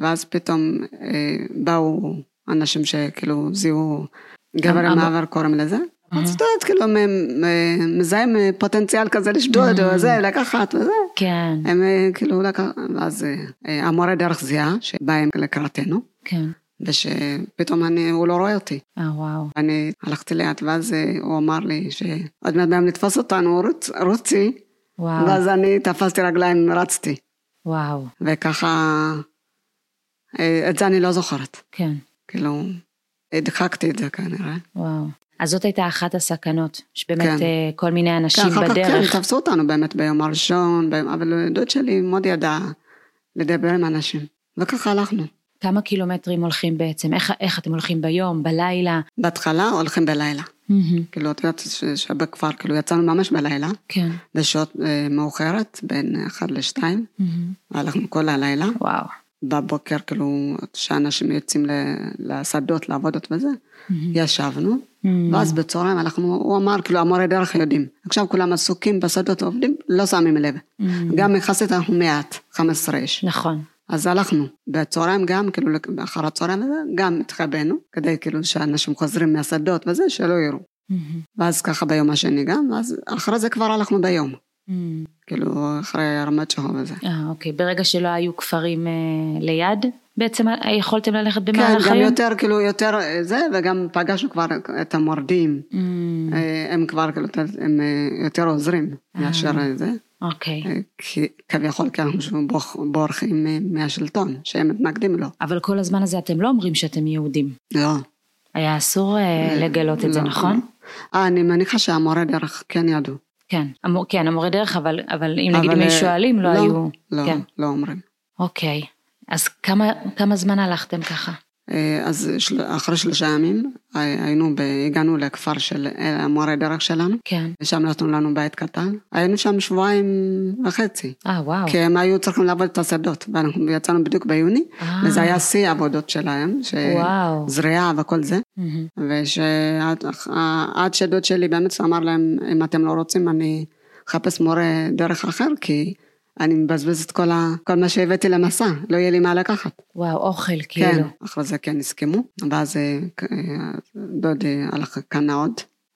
ואז פתאום אה, באו אנשים שכאילו זיהו גבר
אמ-
עם
אמ-
מעבר קוראים לזה. אז את יודעת, כאילו מ- מזהים אה, פוטנציאל כזה לשדוד או זה, לקחת וזה.
כן,
הם אה, כאילו. ואז אה, אה, המורה דרך זיהה שבאים לקראתנו,
כן.
ושפתאום אני, הוא לא רואה אותי.
אה, וואו.
אני הלכתי לאט, ואז אה, הוא אמר לי שעוד מעט באים לתפוס אותנו, רוץ, רוצי,
וואו.
ואז אני תפסתי רגליים, רצתי.
וואו.
וככה, אה, את זה אני לא זוכרת.
כן,
כאילו, הדחקתי את זה כנראה.
וואו. אז זאת הייתה אחת הסכנות, שבאמת
כן.
אה, כל מיני אנשים
כן, אחר כך כן,
בדרך.
תפסו אותנו באמת ביום הראשון, ביום- אבל דוד שלי מאוד ידע לדבר עם אנשים. וככה הלכנו.
כמה קילומטרים הולכים בעצם? איך, איך אתם הולכים ביום, בלילה?
בהתחלה הולכים בלילה.
מהמם.
כאילו, את יודעת שבכפר, כאילו, יצאנו ממש בלילה,
כן.
בשעות אה, מאוחרת, בין אחת לשתיים,
מהמם.
הלכנו כל הלילה.
וואו.
בבוקר, כאילו, שאנשים יוצאים לשדות, לעבודות וזה, ישבנו,
מהמם.
ואז בצהריים הלכנו, הוא אמר, כאילו, המורי דרך יודעים. עכשיו כולם עסוקים בשדות עובדים, לא שמים לב.
מהמם.
גם יחסית אנחנו מעט, 15 איש.
נכון.
אז הלכנו. בצהריים גם, כאילו, אחר הצהריים וזה, גם התחבאנו, כדי כאילו שאנשים חוזרים מהשדות וזה, שלא יראו. ואז ככה ביום השני גם, ואז אחרי זה כבר הלכנו ביום. כאילו, אחרי רמת שחור וזה.
אה, אוקיי. ברגע שלא היו כפרים אה, ליד, בעצם יכולתם ללכת
כן,
במהלך
גם
היום?
יותר, כאילו, יותר אה, זה, וגם פגשנו כבר את המורדים.
מהמם.
אה, הם כבר, כאילו, הם אה, יותר עוזרים מאשר זה.
אוקיי.
כי כביכול, כי אנחנו בורחים מהשלטון, שהם מתנגדים לו.
אבל כל הזמן הזה אתם לא אומרים שאתם יהודים.
לא.
היה אסור לגלות את זה,
לא,
נכון?
לא. אה, אני מניחה שהמורה דרך כן ידעו.
כן. כן, המורה דרך, אבל, אם נגיד
אה,
שואלים, לא, היו...
לא,
כן.
לא אומרים.
אוקיי. אז כמה, כמה זמן הלכתם ככה?
אה, אז של- אחרי שלושה ימים אה, היינו, ב- הגענו לכפר של אה, המורה דרך שלנו,
כן.
ושם נתנו לנו בית קטן. היינו שם שבועיים וחצי,
אה, וואו.
כי הם היו צריכים לעבוד את השדות, ואנחנו יצאנו בדיוק ביוני,
אה.
וזה היה שיא העבודות שלהם,
וואו.
זריעה וכל זה,
מהמם.
ושעד עד שדוד שלי באמת אמר להם, אם אתם לא רוצים, אני לחפש מורה דרך אחר, כי אני מבזבזת כל, ה, כל מה שהבאתי למסע, לא יהיה לי מה לקחת.
וואו, אוכל כאילו.
כן, אחרי זה כן הסכימו, ואז אה, אה, דודי הלך קנה עוד,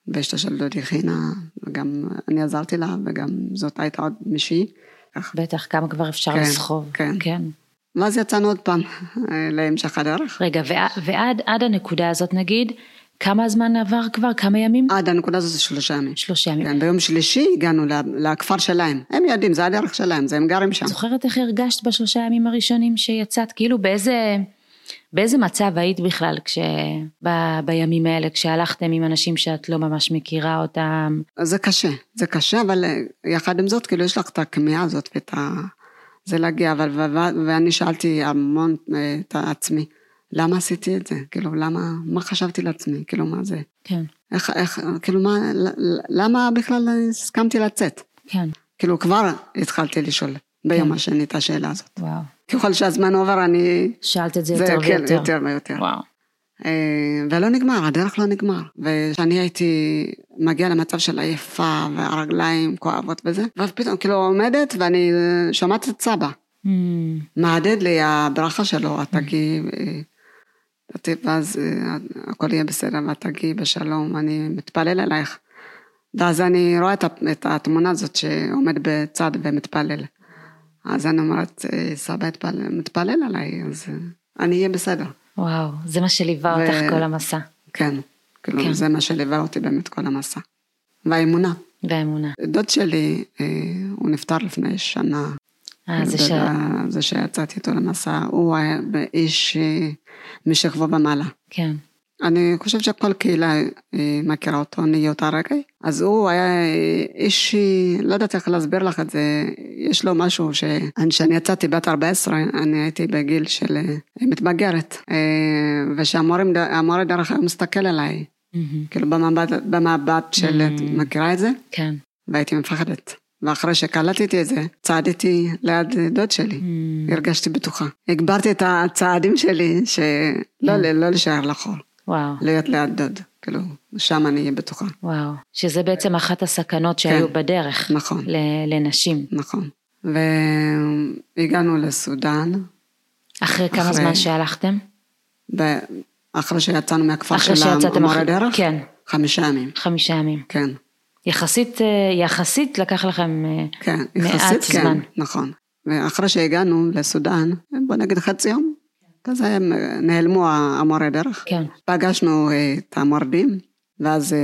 ואשתו של דודי הכינה, וגם אני עזרתי לה, וגם זאת הייתה עוד מישהי.
בטח, כמה כבר אפשר
כן,
לסחוב.
כן.
כן.
ואז יצאנו עוד פעם אה, להמשך הדרך.
רגע, וע- ועד עד הנקודה הזאת נגיד, כמה זמן עבר כבר? כמה ימים?
עד הנקודה הזאת זה שלושה ימים.
שלושה ימים.
כן, ביום שלישי הגענו לכפר שלהם. הם יודעים, זה הדרך שלהם, זה הם גרים שם.
זוכרת איך הרגשת בשלושה ימים הראשונים שיצאת? כאילו באיזה, באיזה מצב היית בכלל כש... ב, בימים האלה, כשהלכתם עם אנשים שאת לא ממש מכירה אותם?
זה קשה, זה קשה, אבל אה, יחד עם זאת, כאילו יש לך את הכמיהה הזאת ואת ה... זה להגיע, אבל, ו- ו- ואני שאלתי המון אה, את עצמי, למה עשיתי את זה? כאילו, למה, מה חשבתי לעצמי? כאילו, מה זה?
כן,
איך, איך, כאילו, מה, למה בכלל הסכמתי לצאת?
כן,
כאילו, כבר התחלתי לשאול ביום
כן.
השני את השאלה הזאת.
וואו.
ככל שהזמן עובר, אני...
שאלת את זה
זה
יותר
כן,
ויותר.
יותר ויותר.
וואו.
אה, ולא נגמר, הדרך לא נגמר. וכשאני הייתי מגיעה למצב של עייפה והרגליים כואבות וזה, ואז פתאום כאילו עומדת ואני שומעת את סבא.
Mm,
מהדהד לי הברכה שלו, את תגיעי, את- ואז אה, הכל יהיה בסדר ואת תגיעי בשלום, אני מתפלל אלייך. ואז אני רואה את התמונה הזאת שעומד בצד ומתפלל. אז אני אומרת, אה, סבא מתפלל עליי, אז אה, אני אהיה בסדר.
וואו, זה מה שליווה
ו-
אותך כל המסע.
כן, כאילו
כן.
זה מה שליווה אותי באמת כל המסע. והאמונה.
והאמונה.
דוד שלי, הוא נפטר לפני שנה.
אה, זה ש...
זה שיצאתי איתו למסע, הוא היה איש אה, משכבו ומעלה.
כן,
אני חושבת שכל קהילה אה, מכירה אותו, נהיות הרגעי. אז הוא היה איש, לא יודעת איך להסביר לך את זה, יש לו משהו ש... כשאני יצאתי בת 14, אני הייתי בגיל של מתבגרת. ושהמורה המורה דרך היום מסתכל עליי,
מהמם.
כאילו במבט, במבט של, את
Mm.
מכירה את זה?
כן.
והייתי מפחדת. ואחרי שקלטתי את זה, צעדתי ליד דוד שלי.
Mm,
הרגשתי בטוחה. הגברתי את הצעדים שלי, שלא
כן.
לא להישאר לאחור,
וואו,
להיות ליד דוד. כאילו, שם אני אהיה בטוחה.
וואו. שזה בעצם אחת הסכנות שהיו
כן.
בדרך
נכון,
לנשים.
נכון. והגענו לסודאן,
אחרי כמה
אחרי-
זמן שהלכתם?
ב- אחרי שיצאנו מהכפר של המורה דרך,
כן,
חמישה ימים,
חמישה ימים.
כן,
יחסית, אה, יחסית לקח לכם... אה,
כן,
מעט
יחסית כן,
זמן.
נכון. ואחרי שהגענו לסודאן, בוא נגיד חצי יום, כזה הם נעלמו המורה דרך.
כן,
פגשנו אה, את המורדים, ואז אה,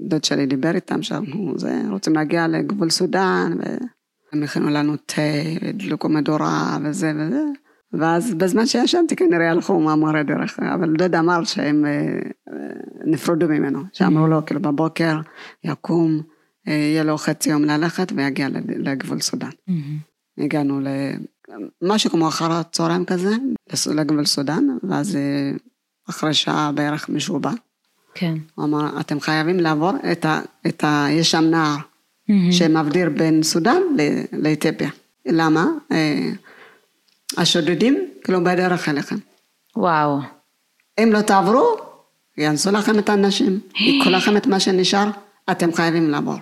דוד שלי דיבר איתם שאנחנו זה, רוצים להגיע לגבול סודאן, והם הכינו לנו תה, הדליקו מדורה וזה וזה. ואז בזמן שישנתי כנראה הלכו מהמורה דרך, אבל דוד אמר שהם אה, אה, נפרדו ממנו, שאמרו לו כאילו בבוקר יקום, אה, יהיה לו חצי יום ללכת ויגיע לגבול סודאן.
מהמם.
הגענו למשהו כמו אחר הצהריים כזה, לגבול סודאן, ואז אחרי שעה בערך מישהו בא,
כן.
הוא אמר, אתם חייבים לעבור את ה... את ה יש שם נער. שמבדיר בין סודאן ל- לאתיופיה. למה? השודדים כאילו בדרך אליכם.
וואו,
אם לא תעברו, יאנסו לכם את האנשים, ייקחו לכם את מה שנשאר, אתם חייבים לעבור.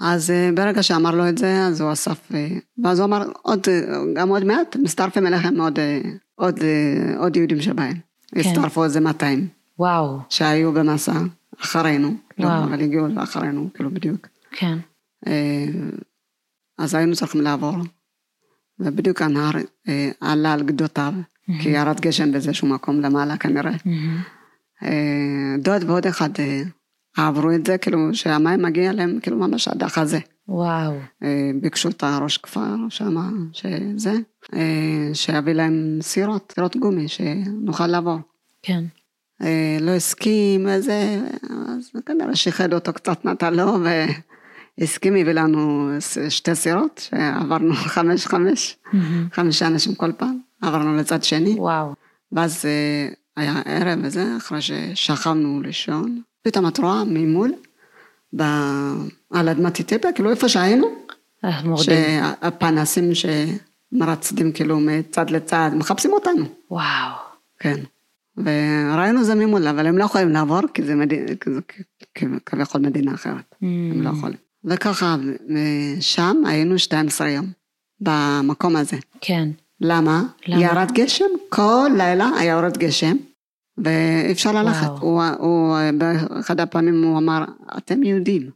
אז אה, ברגע שאמר לו את זה, אז הוא אסף, אה, ואז הוא אמר, עוד, אה, גם עוד מעט, מצטרפים אליכם עוד, עוד, עוד יהודים שבהם.
כן.
הצטרפו איזה 200
וואו,
שהיו במסע אחרינו, כאילו,
וואו.
אבל הגיעו אחרינו, כאילו בדיוק.
כן.
אז היינו צריכים לעבור, ובדיוק הנהר אה, עלה על גדותיו, כי ירד גשם באיזשהו מקום למעלה כנראה.
מהמם.
אה, דוד ועוד אחד אה, עברו את זה, כאילו שהמים מגיע להם כאילו ממש עד החזה.
וואו,
אה, ביקשו את הראש כפר שמה, שזה, אה, שיביא להם סירות, סירות גומי, שנוכל לעבור.
כן.
אה, לא הסכים, וזה, אז כנראה שיחד אותו קצת, נתן לו, והסכים, הביא לנו שתי סירות, שעברנו חמש חמש. חמישה אנשים כל פעם, עברנו לצד שני.
וואו,
ואז אה, היה ערב וזה, אחרי ששכבנו לישון, פתאום את רואה ממול, ב... על אדמת אתיופיה, כאילו איפה שהיינו,
המורדים.
שהפנסים שמרצדים כאילו מצד לצד, מחפשים אותנו,
וואו,
כן. וראינו זה ממול, אבל הם לא יכולים לעבור, כי זה, מד... כי זה כ- כביכול מדינה אחרת, הם לא יכולים. וככה, שם היינו 12 יום, במקום הזה.
כן.
למה?
למה?
ירד גשם, כל לילה היה יורד גשם, ואי אפשר ללכת. הוא, הוא, באחד הפעמים הוא אמר, אתם יהודים.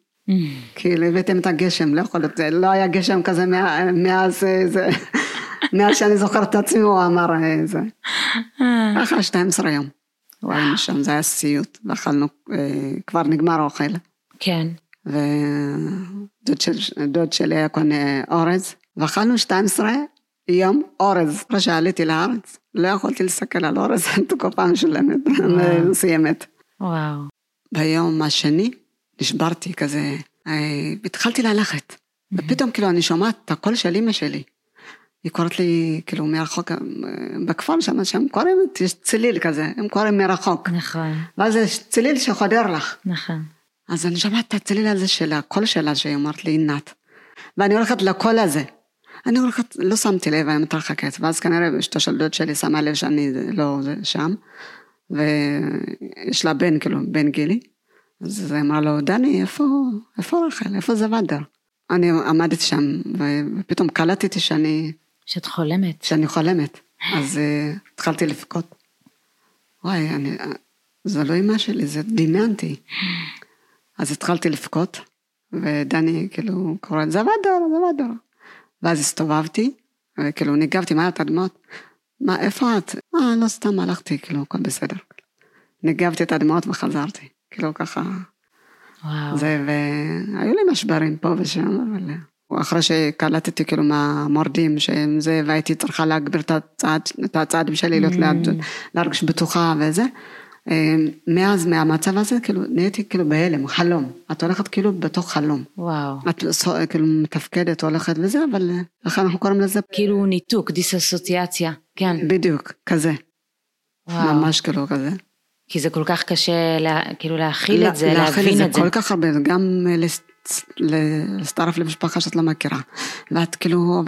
כאילו הבאתם את הגשם, לא יכול להיות, לא היה גשם כזה מאז, אה, זה, מאז שאני זוכרת את עצמי, הוא אמר אה, זה. ככה 12 יום.
וואו.
היינו שם, זה היה סיוט, ואכלנו, אה, כבר נגמר האוכל.
כן.
ודוד של, שלי היה קונה אורז, ואכלנו 12 יום אורז. אחרי שעליתי לארץ, לא יכולתי להסתכל על אורז תקופה משולמת. מסוימת.
וואו.
ביום השני נשברתי כזה, אה, התחלתי ללכת, ופתאום כאילו אני שומעת את הקול של אימא שלי. היא קוראת לי, כאילו מרחוק, אה, בכפר שם, שם קוראים, יש צליל כזה, הם קוראים מרחוק.
נכון,
ואז יש צליל שחודר לך.
נכון.
אז אני שומעת את הצליל הזה של הקול שלה, שהיא אומרת לי, עינת. ואני הולכת לקול הזה. אני הולכת, לא שמתי לב, אני מתרחקת, ואז כנראה אשתו של דוד שלי שמה לב שאני לא זה, שם, ויש לה בן, כאילו, בן גילי. אז היא אמרה לו, דני, איפה, איפה רחל, איפה זוואדר? אני עמדתי שם, ופתאום קלטתי שאני,
שאת חולמת.
שאני חולמת. אז uh, התחלתי לבכות. וואי, אני, זה לא אימא שלי, זה דמיינתי. אז התחלתי לבכות, ודני כאילו קורא, זה ודור. ואז הסתובבתי, וכאילו ניגבתי מהר את הדמעות. מה, איפה את? אה, לא סתם הלכתי, כאילו, הכל בסדר. ניגבתי את הדמעות וחזרתי. כאילו ככה,
וואו.
זה, והיו לי משברים פה ושם, אבל אחרי שקלטתי כאילו מהמורדים שהם זה, והייתי צריכה להגביר את הצעד, את הצעדים שלי, להיות ליד, להרגיש בטוחה וזה. אה, מאז, מהמצב הזה, כאילו, נהייתי כאילו בהלם, חלום. את הולכת כאילו בתוך חלום.
וואו.
את סו- כאילו מתפקדת, הולכת וזה, אבל אה, איך אנחנו קוראים לזה?
כאילו ניתוק, דיסאסוציאציה. כן.
בדיוק, כזה.
וואו.
ממש כאילו כזה.
כי זה כל כך קשה לה, כאילו להכיל את זה,
לה- להכיל
להבין את זה.
כל כך הרבה, גם אה, להצטרף למשפחה שאת לא מכירה. ואת כאילו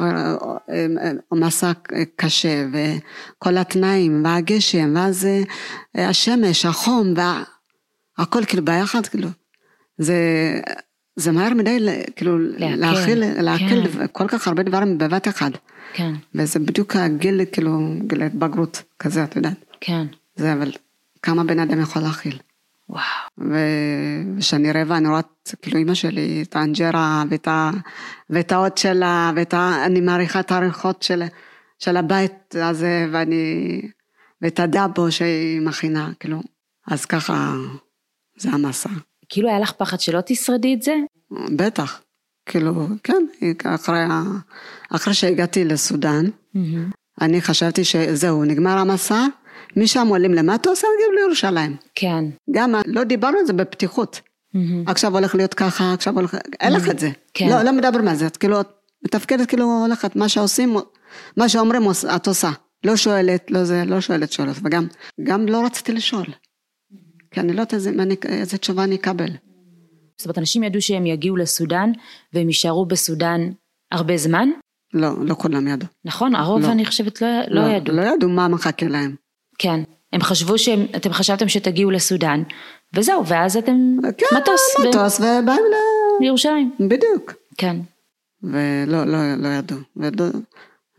מסע קשה, וכל התנאים, והגשם, ואז אה, השמש, החום, והכל כאילו ביחד, כאילו. זה, זה מהר מדי, כאילו, להכיל, להכיל
כן.
כל כך הרבה דברים בבת אחד.
כן,
וזה בדיוק הגיל, כאילו, גיל ההתבגרות, כזה, את יודעת.
כן.
זה, אבל כמה בן אדם יכול להכיל.
וואו.
וכשאני רעבה אני רואה כאילו אימא שלי, את האנג'רה ואת, ה- ואת האות שלה, ואת ה... אני מעריכה את הריחות של, של הבית הזה, ואני... ואת הדאבו שהיא מכינה, כאילו. אז ככה, זה המסע.
כאילו היה לך פחד שלא תשרדי את זה?
בטח. כאילו, כן, אחרי, אחרי שהגעתי לסודאן,
מהמם.
אני חשבתי שזהו, נגמר המסע, משם עולים למטוס, נגיע לירושלים.
כן.
גם לא דיברנו על זה בפתיחות.
מהמם.
עכשיו הולך להיות ככה, עכשיו הולך, אין לך את זה.
כן.
לא, לא מדברים על זה, את כאילו, את מתפקדת כאילו הולכת, מה שעושים, מה שאומרים את עושה. לא שואלת, לא זה, לא שואלת שאלות, וגם, גם לא רציתי לשאול. כי אני לא יודעת איזה, איזה תשובה אני אקבל.
זאת אומרת, אנשים ידעו שהם יגיעו לסודאן, והם יישארו בסודאן הרבה זמן?
לא, לא כולם ידעו.
נכון? הרוב
לא.
אני חושבת לא, לא ידעו.
לא ידעו מה מחכה להם.
כן. הם חשבו שהם, אתם חשבתם שתגיעו לסודאן, וזהו, ואז אתם
כן,
מטוס ב-
מטוס, ובאים ל...
לירושלים.
בדיוק.
כן.
ולא, לא, לא ידעו. ודוד,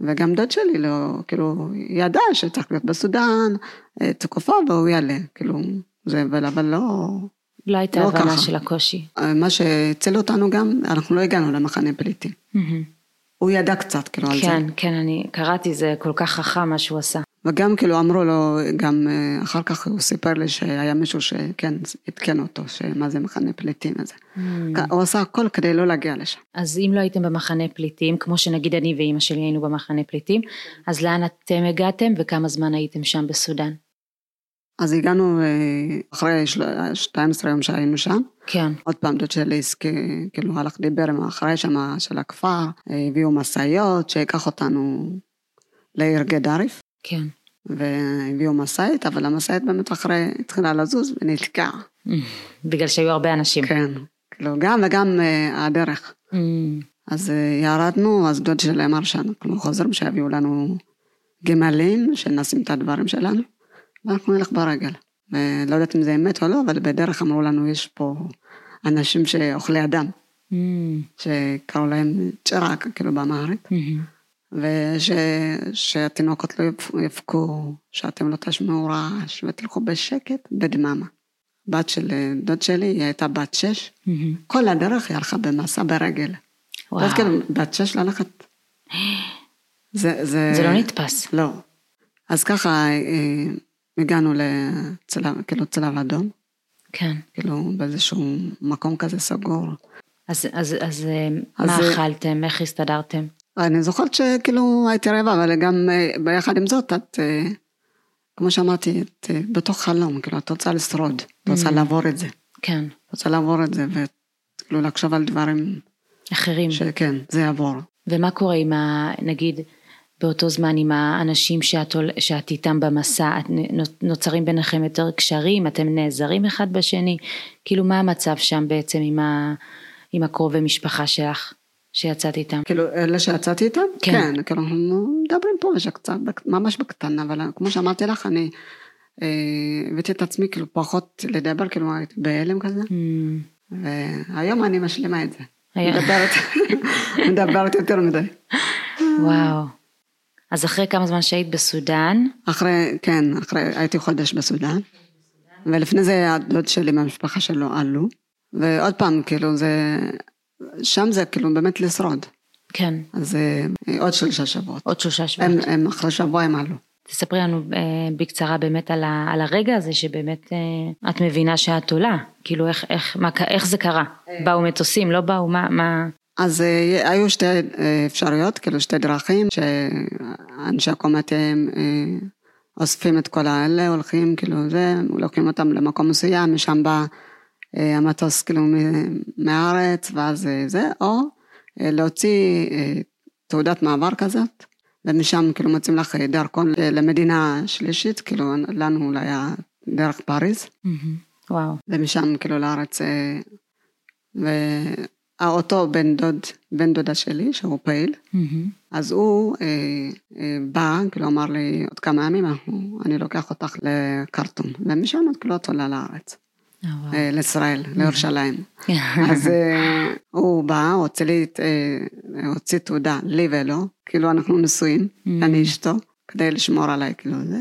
וגם דוד שלי לא, כאילו, ידע שצריך להיות בסודאן, אה, תקופה והוא יעלה, כאילו, זה, אבל, אבל לא...
לא הייתה
לא
הבנה
ככה.
של הקושי.
אה, מה שהציל אותנו גם, אנחנו לא הגענו למחנה פליטים.
מהמם.
הוא ידע קצת, כאילו, על זה.
כן, כן, אני קראתי, זה כל כך חכם מה שהוא עשה.
וגם כאילו אמרו לו, גם אה, אחר כך הוא סיפר לי שהיה מישהו שכן, עדכן אותו, שמה זה מחנה פליטים וזה. הוא עשה הכל כדי לא להגיע לשם.
אז אם לא הייתם במחנה פליטים, כמו שנגיד אני ואימא שלי היינו במחנה פליטים, אז לאן אתם הגעתם וכמה זמן הייתם שם בסודאן?
אז הגענו אה, אחרי של- 12 יום שהיינו שם.
כן.
עוד פעם דוד שלי כאילו הלך דיבר עם האחראי שם של הכפר, אה, הביאו משאיות שיקח אותנו לעיר גדריף,
כן.
והביאו משאית, אבל המשאית באמת אחרי התחילה לזוז ונתקעה.
בגלל שהיו הרבה אנשים.
כן, כאילו גם וגם אה, הדרך.
אמ,
אז אה, ירדנו, אז דוד שלי אמר שאנחנו חוזרים, שיביאו לנו גמלים, שנשים את הדברים שלנו, ואנחנו נלך ברגל. ולא יודעת אם זה אמת או לא, אבל בדרך אמרו לנו, יש פה אנשים שאוכלי אדם.
Mm,
שקראו להם צ'ראק, כאילו באמהרית,
mhm.
ושהתינוקות לא יפ- יבכו, שאתם לא תשמעו רעש, ותלכו בשקט, בדממה. בת של אה, דוד שלי, היא הייתה בת שש,
Mhm.
כל הדרך היא הלכה במסע ברגל.
וואו,
אז כאילו, בת שש ללכת. זה, זה...
זה לא נתפס.
לא. אז ככה אה, הגענו לצלב, כאילו צלב אדום,
כן.
כאילו באיזשהו מקום כזה סגור.
אז, אז, אז, אה,
אז
מה אכלתם? איך הסתדרתם?
אני זוכרת שכאילו הייתי רעבה, אבל גם אה, ביחד עם זאת, את, אה, כמו שאמרתי, את אה, בתוך חלום, כאילו, את רוצה לשרוד, את רוצה
Mm.
לעבור את זה.
כן.
את רוצה לעבור את זה, וכאילו לחשוב על דברים
אחרים.
שכן, זה יעבור.
ומה קורה עם ה... נגיד, באותו זמן עם האנשים שאת, שאת איתם במסע, את נוצרים ביניכם יותר קשרים, אתם נעזרים אחד בשני? כאילו, מה המצב שם בעצם עם, ה... עם הקרובי משפחה שלך, שיצאת איתם?
כאילו, אלה שיצאתי איתם?
כן.
כן, כאילו, אנחנו מדברים פה ושקצת, ממש בקטנה, אבל כמו שאמרתי לך, אני אה, הבאתי את עצמי כאילו פחות לדבר, כאילו הייתי בהלם כזה,
Mm,
והיום אני משלימה את זה. מדברת, מדברת יותר מדי.
וואו. אז אחרי כמה זמן שהיית בסודאן,
אחרי, כן, אחרי, הייתי חודש בסודאן, ולפני זה הדוד שלי מהמשפחה שלו עלו, ועוד פעם, כאילו זה, שם זה כאילו באמת לשרוד,
כן,
אז אה, עוד שלושה שבועות.
עוד שלושה שבועות.
הם, הם אחרי שבוע הם עלו.
תספרי לנו אה, בקצרה באמת על, ה, על הרגע הזה שבאמת אה, את מבינה שאת עולה, כאילו איך, איך, מה, איך זה קרה? באו מטוסים, לא באו, מה, מה,
אז היו שתי אפשרויות, כאילו שתי דרכים, שאנשי אה, אוספים את כל האלה, הולכים, כאילו זה, לוקחים אותם למקום מסוים, משם בא המטוס כאילו מהארץ, ואז אה, זה, או אה, להוציא אה, תעודת מעבר כזאת, ומשם כאילו מוצאים לך אה, דרכון אה, למדינה שלישית, כאילו לנו אולי היה דרך פריז,
וואו,
ומשם כאילו לארץ, אה, ואותו בן דוד, בן דודה שלי, שהוא פעיל, אז הוא אה, אה, בא, כאילו אמר לי, עוד כמה ימים אני לוקח אותך לקרטום, ומשם את כאילו את עולה לארץ,
אה.
אה, לישראל, לירושלים. אז אה, הוא בא, הוציא אה, הוציא תעודה, לי ולו, כאילו אנחנו נשואים, אני אשתו, כדי לשמור עליי, כאילו זה.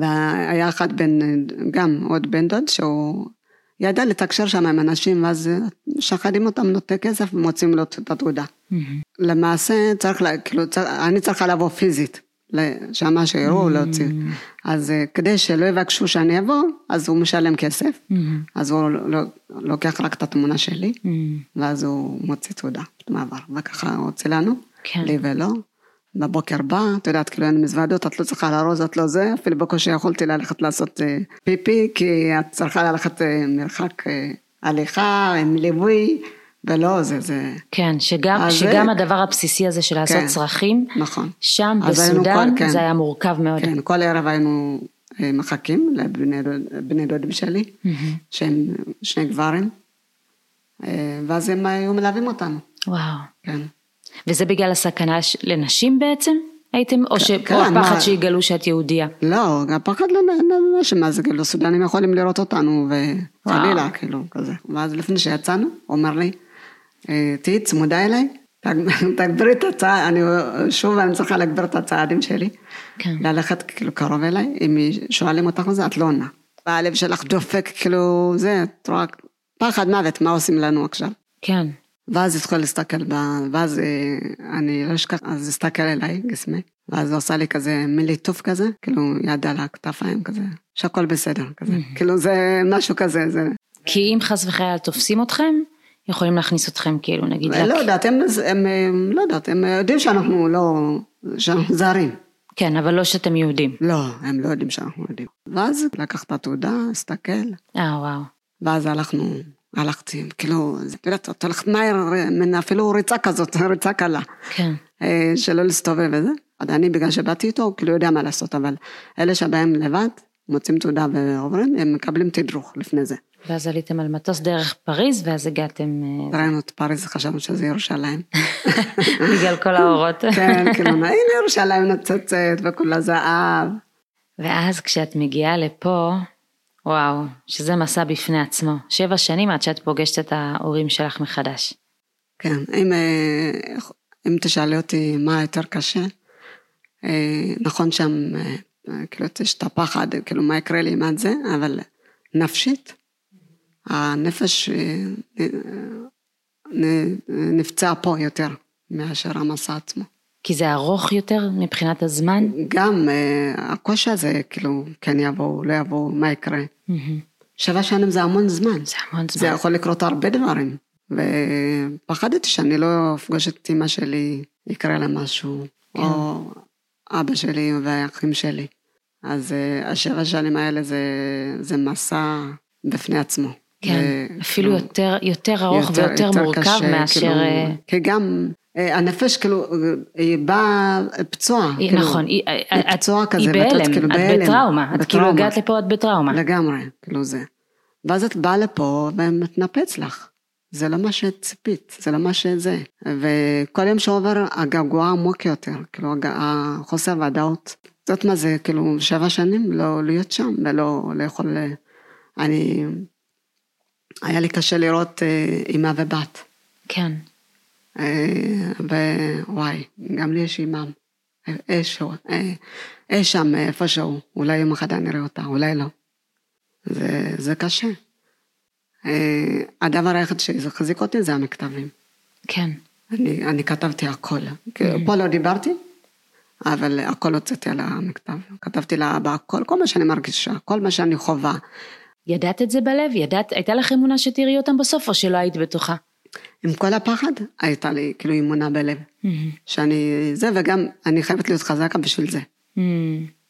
והיה אחד בן, גם עוד בן דוד, שהוא ידע לתקשר שם עם אנשים, ואז שחדים אותם, נותני כסף, ומוצאים לו את התעודה. למעשה צריך, כאילו, אני צריכה לבוא פיזית, שמה שיראו, להוציא. אז אה, כדי שלא יבקשו שאני אבוא, אז הוא משלם כסף, אז הוא לא- לוקח רק את התמונה שלי, ואז הוא מוציא תעודה, מעבר, וככה הוא הוציא לנו,
כן.
לי ולא. בבוקר בא, את יודעת, כאילו אין מזוודות, את לא צריכה לארוז, את לא זה, אפילו בקושי יכולתי ללכת לעשות אה, פיפי, כי את צריכה ללכת אה, מרחק הליכה, עם ליווי, ולא, זה, זה,
כן, שגם, שגם
זה-
הדבר הבסיסי הזה של לעשות
כן.
צרכים,
נכון.
שם בסודאן
כל- כן.
זה היה מורכב מאוד.
כן, כל ערב היינו אה, מחכים לבני דוד- בני דודים שלי, שהם שני גברים, אה, ואז הם היו מלווים אותנו,
וואו.
כן.
וזה בגלל הסכנה ש- לנשים בעצם? הייתם, או, ש...
כן,
או הפחד
מה-
שיגלו שאת יהודייה?
לא, הפחד לנשים, אז כאילו סודנים יכולים לראות אותנו, וחלילה, כאילו, כזה. ואז לפני שיצאנו, הוא אומר לי, "אה, תהיי צמודה אליי, תג- תגבירי את הצעד, אני שוב, אני צריכה להגביר את הצעדים שלי,
כן.
ללכת כאילו קרוב אליי, אם שואלים אותך על זה, את לא עונה. והלב שלך דופק, כאילו, זה, את רואה, פחד מוות, מה עושים לנו עכשיו?
כן.
ואז התחיל להסתכל ב... ואז אה, אני לא אשכח, אז הסתכל אליי, גסמה, ואז הוא עשה לי כזה מין ליטוף כזה, כאילו יד על הכתפיים כזה, שהכל בסדר כזה, כאילו זה משהו כזה, זה...
כי אם חס וחלילה תופסים אתכם, יכולים להכניס אתכם כאילו נגיד
לא יודעת, הם, הם, הם, לא יודעת, הם יודעים שאנחנו לא, שאנחנו זרים.
כן, אבל לא שאתם יהודים.
לא, הם לא יודעים שאנחנו יודעים. ואז לקח את התעודה, הסתכל,
אה, וואו.
ואז הלכנו, הלכתי, כאילו, את יודעת, את הולכת מהר, אפילו ריצה כזאת, ריצה קלה.
כן.
אה, שלא להסתובב וזה. עוד אני, בגלל שבאתי איתו, הוא כאילו יודע מה לעשות, אבל אלה שבאים לבד, מוצאים תעודה ועוברים, הם מקבלים תדרוך לפני זה.
ואז עליתם על מטוס דרך פריז, ואז הגעתם אה,
ראינו את פריז, חשבנו שזה ירושלים.
בגלל כל האורות.
כן, כאילו, הנה ירושלים נוצצת וכולה זהב.
ואז כשאת מגיעה לפה, וואו, שזה מסע בפני עצמו. שבע שנים עד שאת פוגשת את ההורים שלך מחדש.
כן, אם, אה, אם תשאלי אותי מה יותר קשה, אה, נכון שם, כאילו, יש את הפחד, כאילו, מה יקרה לי עם זה, אבל נפשית, הנפש נפצע פה יותר מאשר המסע עצמו.
כי זה ארוך יותר מבחינת הזמן?
גם הקושי הזה, כאילו, כן יבואו, לא יבואו, מה יקרה. שבע שנים זה המון זמן.
זה המון זמן.
זה יכול לקרות הרבה דברים. ופחדתי שאני לא אפגוש את אמא שלי, יקרה לה משהו, כן. או אבא שלי והאחים שלי. אז אה, השבע שנים האלה זה, זה מסע בפני עצמו.
כן, ו... אפילו כאילו, יותר, יותר ארוך יותר, ויותר יותר מורכב קשה, מאשר... כאילו, אה,
כי גם אה, הנפש כאילו, היא באה פצועה.
כאילו, נכון,
היא, היא פצועה כזה.
היא בהלם, כאילו, את בטראומה, את כאילו הגעת לפה את בטראומה.
לגמרי, כאילו זה. ואז את באה לפה ומתנפץ לך. זה לא מה שציפית, זה לא מה שזה. וכל יום שעובר הגעגוע עמוק יותר, כאילו החוסר ודאות. זאת מה זה, כאילו שבע שנים לא להיות שם ולא לאכול... אני... היה לי קשה לראות אימא אה, ובת.
כן.
אה, ווואי, גם לי יש אימא. איזשהו, אה, אי שם איפשהו, אולי יום אחד אני אראה אותה, אולי לא. זה, זה קשה. אה, הדבר היחיד שהחזיק אותי זה המכתבים.
כן.
אני, אני כתבתי הכל. Mm. פה לא דיברתי, אבל הכל הוצאתי על המכתב. כתבתי לאבא הכל, כל מה שאני מרגישה, כל מה שאני חווה.
ידעת את זה בלב? ידעת, הייתה לך אמונה שתראי אותם בסוף, או שלא היית בטוחה?
עם כל הפחד, הייתה לי כאילו אמונה בלב. Mm-hmm. שאני, זה, וגם אני חייבת להיות חזקה בשביל זה. Mm-hmm.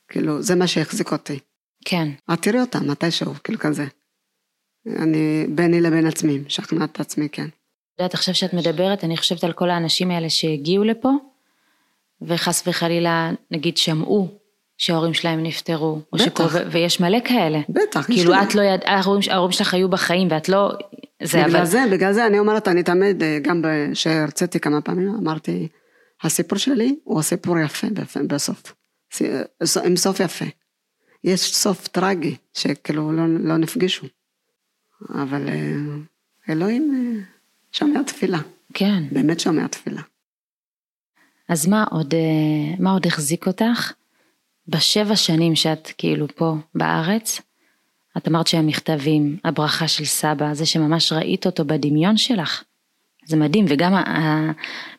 כאילו, זה מה שהחזיק אותי.
כן.
את תראי אותם מתישהו, כאילו כזה. אני ביני לבין עצמי, משכנעת את עצמי, כן.
את יודעת, עכשיו שאת מדברת, אני חושבת על כל האנשים האלה שהגיעו לפה, וחס וחלילה, נגיד, שמעו שההורים שלהם נפטרו.
בטח. שקור...
ויש מלא כאלה.
בטח.
כאילו את לא ידעת, ההורים, ההורים שלך היו בחיים ואת לא...
זה בגלל אבל... זה, בגלל זה אני אומרת, אני תמיד, אה, גם כשהרציתי כמה פעמים, אמרתי, הסיפור שלי הוא סיפור יפה בסוף. עם סוף יפה. יש סוף טרגי, שכאילו לא, לא נפגשו. אבל אה, אלוהים אה, שומע תפילה.
כן.
באמת שומע תפילה.
אז מה עוד, אה, מה עוד החזיק אותך בשבע שנים שאת כאילו פה בארץ? את אמרת שהמכתבים, הברכה של סבא, זה שממש ראית אותו בדמיון שלך. זה מדהים, וגם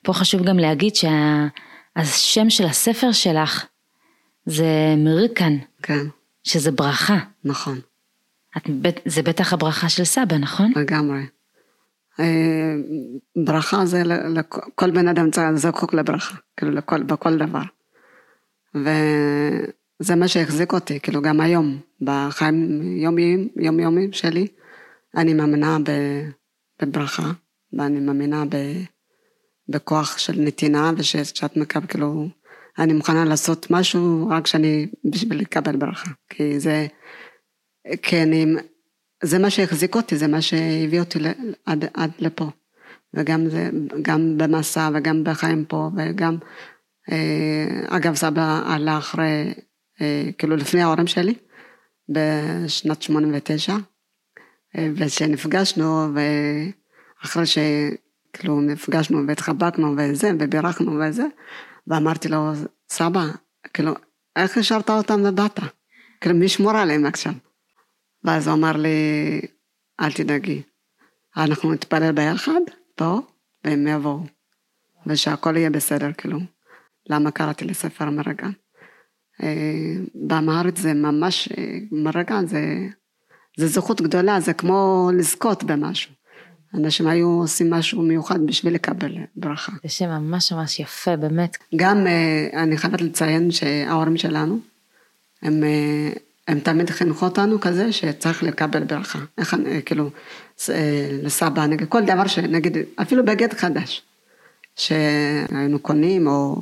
פה חשוב גם להגיד שהשם של הספר שלך זה מריקן.
כן.
שזה ברכה.
נכון.
את, זה בטח הברכה של סבא, נכון?
לגמרי. אה, ברכה זה, כל בן אדם זקוק לברכה, כאילו לכל, בכל דבר. וזה מה שהחזיק אותי, כאילו גם היום, בחיים יומיים, יומיומיים שלי, אני מאמינה בברכה, ואני מאמינה ב, בכוח של נתינה, ושאת מקבל, כאילו, אני מוכנה לעשות משהו רק שאני, בשביל לקבל ברכה, כי זה... כי אני, זה מה שהחזיק אותי, זה מה שהביא אותי עד, עד לפה. וגם זה, גם במסע וגם בחיים פה, וגם, אה, אגב, סבא עלה אחרי, אה, כאילו לפני ההורים שלי, בשנת 89, אה, וכשנפגשנו, ואחרי שכאילו נפגשנו והתחבקנו וזה, ובירכנו וזה, ואמרתי לו, סבא, כאילו, איך השארת אותם ובאת? כאילו, מי ישמור עליהם עכשיו? ואז הוא אמר לי, אל תדאגי, אנחנו נתפלל ביחד פה, והם יבואו, ושהכול יהיה בסדר, כאילו. למה קראתי לספר מרגן? אה, באמהרית זה ממש, אה, מרגן זה, זה זכות גדולה, זה כמו לזכות במשהו. אנשים היו עושים משהו מיוחד בשביל לקבל ברכה.
זה שם ממש ממש יפה, באמת.
גם אה, אני חייבת לציין שההורים שלנו, הם הם תמיד חינכו אותנו כזה שצריך לקבל ברכה. איך, אני, כאילו, אה, לסבא, נגיד, כל דבר שנגיד, אפילו בגד חדש, שהיינו קונים או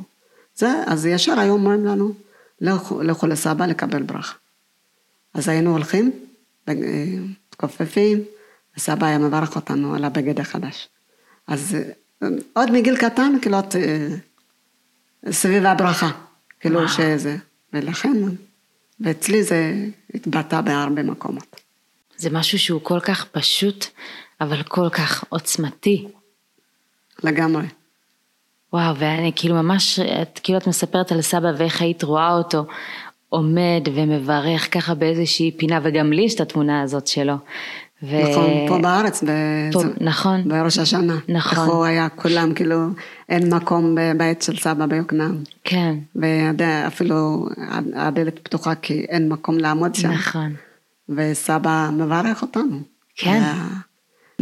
זה, אז ישר היו אומרים לנו, לכו, לכו לסבא לקבל ברכה. אז היינו הולכים, מתכופפים, וסבא היה מברך אותנו על הבגד החדש. אז אה, עוד מגיל קטן, כאילו, אה, סביב הברכה, כאילו שזה, ולכן ואצלי זה התבטא בהרבה מקומות.
זה משהו שהוא כל כך פשוט, אבל כל כך עוצמתי.
לגמרי.
וואו, ואני כאילו ממש, את כאילו את מספרת על סבא ואיך היית רואה אותו עומד ומברך ככה באיזושהי פינה, וגם לי יש את התמונה הזאת שלו.
ו... נכון, פה בארץ,
פה, ב... נכון.
בראש השנה.
נכון.
איך הוא היה כולם, כאילו, אין מקום בבית של סבא ביוקנעם.
כן.
ואפילו הדלת פתוחה כי אין מקום לעמוד שם.
נכון.
וסבא מברך אותנו.
כן.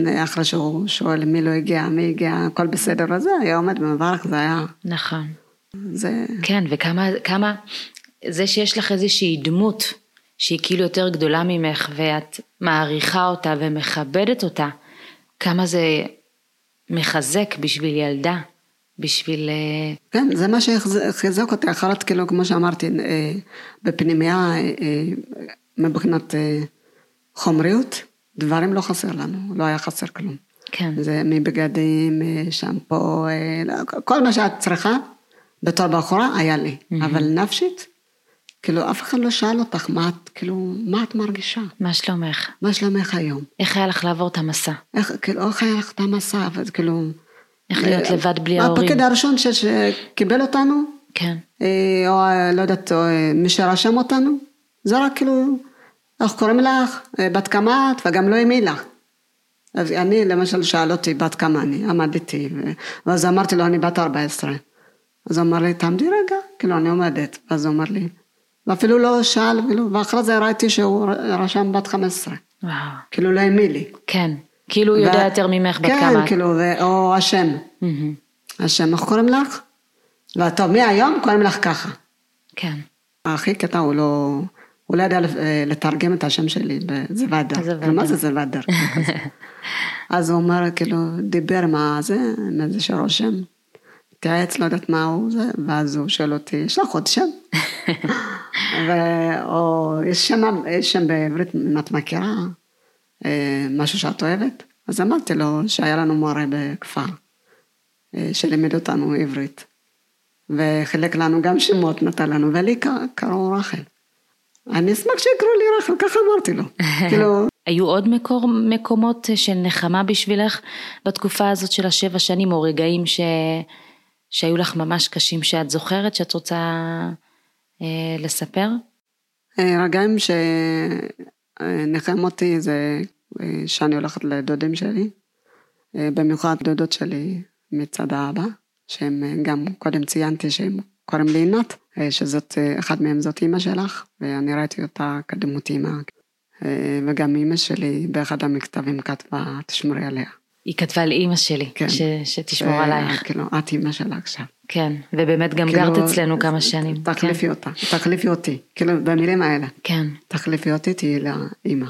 אחרי שהוא שואל מי לא הגיע, מי הגיע, הכל בסדר וזה, היה עומד ומברך, זה היה...
נכון.
זה...
כן, וכמה, כמה, זה שיש לך איזושהי דמות שהיא כאילו יותר גדולה ממך ואת מעריכה אותה ומכבדת אותה, כמה זה מחזק בשביל ילדה, בשביל... אה,
כן, זה מה שחיזק אותי, אחרת כאילו, כמו שאמרתי, אה, בפנימייה, אה, מבחינת חומריות, דברים לא חסר לנו, לא היה חסר כלום.
כן.
זה מבגדים, שמפו, לא, כל מה שאת צריכה בתור בחורה היה לי, mm-hmm. אבל נפשית, כאילו אף אחד לא שאל אותך מה את, כאילו, מה את מרגישה?
מה שלומך?
מה שלומך היום?
איך היה לך לעבור את המסע?
איך, כאילו, איך היה לך את המסע, וכאילו...
איך להיות אה, לבד בלי ההורים?
הפקד הראשון שקיבל אותנו,
כן.
אה, או לא יודעת, או אה, מי שרשם אותנו, זה רק כאילו, איך קוראים לך, בת כמה את, וגם לא אמי לך. אז אני למשל שאל אותי בת כמה אני, עמדתי, ואז אמרתי לו אני בת 14. אז הוא אמר לי, תעמדי רגע, כאילו אני עומדת, ואז הוא אמר לי, ואפילו לא שאל, כאילו, ואחרי זה ראיתי שהוא רשם בת 15.
וואו.
כאילו לא האמין לי.
כן, כאילו הוא יודע יותר ממך בת
כן,
כמה.
כן, כאילו, או השם. השם, איך קוראים לך? וטוב, מהיום קוראים לך ככה.
כן.
הכי קטע הוא לא, הוא לא ידע לתרגם את השם שלי בזוודר. כאילו, מה זה זוודר? אז הוא אומר, כאילו, דיבר מה זה, עם איזה שרושם. התייעץ, לא יודעת מה הוא זה, ואז הוא שואל אותי, יש לך עוד שם? ו... או יש שם, יש שם בעברית, אם את מכירה, אה, משהו שאת אוהבת? אז אמרתי לו שהיה לנו מורה בכפר, אה, שלימד אותנו עברית, וחילק לנו גם שמות, נתן לנו, ולי קראו רחל. אני אשמח שיקראו לי רחל, ככה אמרתי לו. כאילו...
היו עוד מקור, מקומות של נחמה בשבילך בתקופה הזאת של השבע שנים, או רגעים ש... שהיו לך ממש קשים שאת זוכרת, שאת רוצה אה, לספר?
אה, רגעים שנחם אותי זה אה, שאני הולכת לדודים שלי, אה, במיוחד דודות שלי מצד האבא, שהם גם קודם ציינתי שהם קוראים לי עינת, שזאת, אחת מהם זאת אימא שלך, ואני ראיתי אותה כדמות אימא, וגם אימא שלי באחד המכתבים כתבה, תשמרי עליה.
היא כתבה לאימא שלי, כן. ש, שתשמור ו... עלייך.
כאילו, את אימא שלה עכשיו.
כן, ובאמת גם כאילו, גרת אצלנו כמה שנים.
תחליפי כן. אותה, תחליפי אותי, כאילו במילים האלה.
כן.
תחליפי אותי, תהיי לאימא.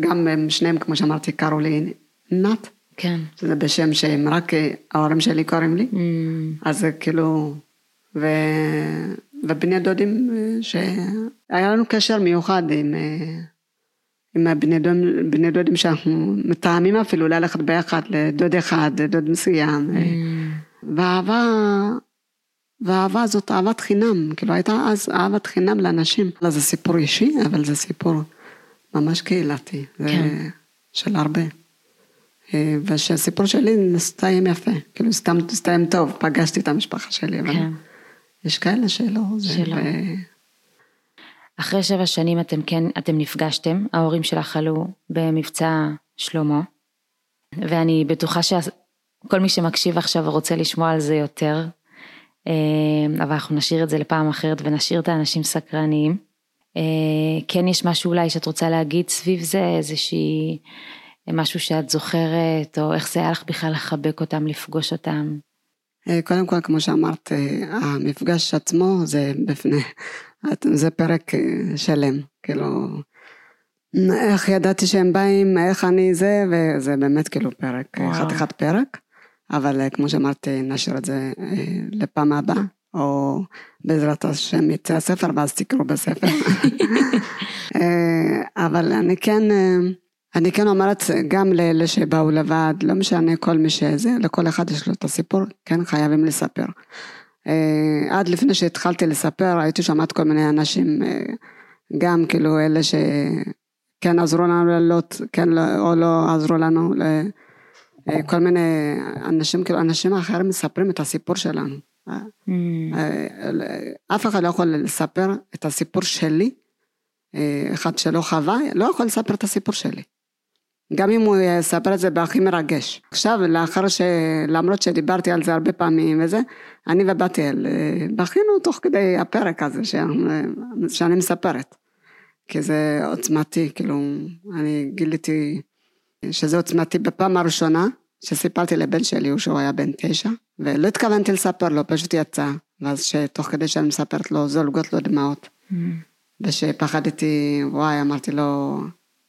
גם הם שניהם, כמו שאמרתי, קראו לי נת.
כן.
זה בשם שהם רק ההורים שלי קוראים לי. Mm. אז כאילו, ו... ובני דודים, שהיה לנו קשר מיוחד עם... עם הבני דוד, בני דודים שאנחנו מתאמים אפילו ללכת ביחד לדוד אחד, לדוד מסוים. Mm. ואהבה, ואהבה זאת אהבת חינם, כאילו הייתה אז אהבת חינם לאנשים. לא, זה סיפור אישי, אבל זה סיפור ממש קהילתי, כן. של הרבה. אה, ושהסיפור שלי נסתיים יפה, כאילו סתם נסתיים טוב, פגשתי את המשפחה שלי, אבל כן. יש כאלה שלא.
שלא. ו... אחרי שבע שנים אתם כן, אתם נפגשתם, ההורים שלך עלו במבצע שלמה, ואני בטוחה שכל מי שמקשיב עכשיו רוצה לשמוע על זה יותר, אה, אבל אנחנו נשאיר את זה לפעם אחרת ונשאיר את האנשים סקרניים. אה, כן יש משהו אולי שאת רוצה להגיד סביב זה, איזושהי, משהו שאת זוכרת, או איך זה היה לך בכלל לחבק אותם, לפגוש אותם?
אה, קודם כל, כמו שאמרת, המפגש עצמו זה בפני זה פרק אה, שלם, כאילו, איך ידעתי שהם באים, איך אני זה, וזה באמת כאילו פרק, חתיכת פרק, אבל אה, כמו שאמרתי, נשאיר את זה אה, לפעם הבאה, או בעזרת השם יצא הספר, ואז תקראו בספר. אבל אני כן, אני כן אומרת גם לאלה שבאו לבד, לא משנה כל מי שזה, לכל אחד יש לו את הסיפור, כן חייבים לספר. אה, עד לפני שהתחלתי לספר, הייתי שומעת כל מיני אנשים, אה, גם כאילו אלה שכן עזרו לנו לעלות, כן או לא עזרו לנו אה, כל מיני אנשים, כאילו אנשים אחרים מספרים את הסיפור שלנו.
Mm.
אף אחד לא יכול לספר את הסיפור שלי, אחד שלא חווה, לא יכול לספר את הסיפור שלי. גם אם הוא יספר את זה בהכי מרגש. עכשיו, לאחר ש... למרות שדיברתי על זה הרבה פעמים וזה, אני ובתיאל בכינו תוך כדי הפרק הזה שאני מספרת. כי זה עוצמתי, כאילו, אני גיליתי שזה עוצמתי בפעם הראשונה שסיפרתי לבן שלי, שהוא היה בן תשע, ולא התכוונתי לספר לו, פשוט יצא, ואז שתוך כדי שאני מספרת לו, זולגות לו דמעות. Mm. ושפחדתי, וואי, אמרתי לו,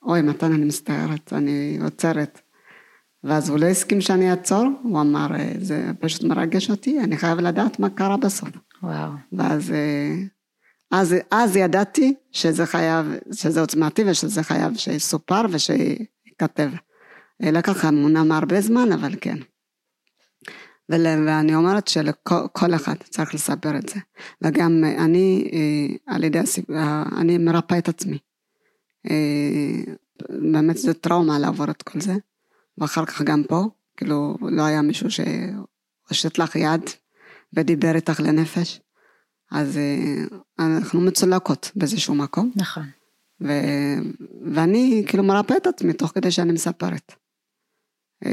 אוי, מתן, אני מצטערת, אני עוצרת. ואז הוא לא הסכים שאני אעצור, הוא אמר, זה פשוט מרגש אותי, אני חייב לדעת מה קרה בסוף.
וואו.
ואז אז, אז ידעתי שזה חייב, שזה עוצמתי ושזה חייב שיסופר ושיכתב. לקח אמנם הרבה זמן, אבל כן. ואני אומרת שלכל אחד צריך לספר את זה. וגם אני, אה, על ידי הסיפור, אני מרפא את עצמי. אה, באמת זה טראומה לעבור את כל זה. ואחר כך גם פה, כאילו לא היה מישהו שהושט לך יד ודיבר איתך לנפש. אז אה, אנחנו מצולקות באיזשהו מקום.
נכון.
ו... ואני כאילו מרפא את עצמי תוך כדי שאני מספרת. אה,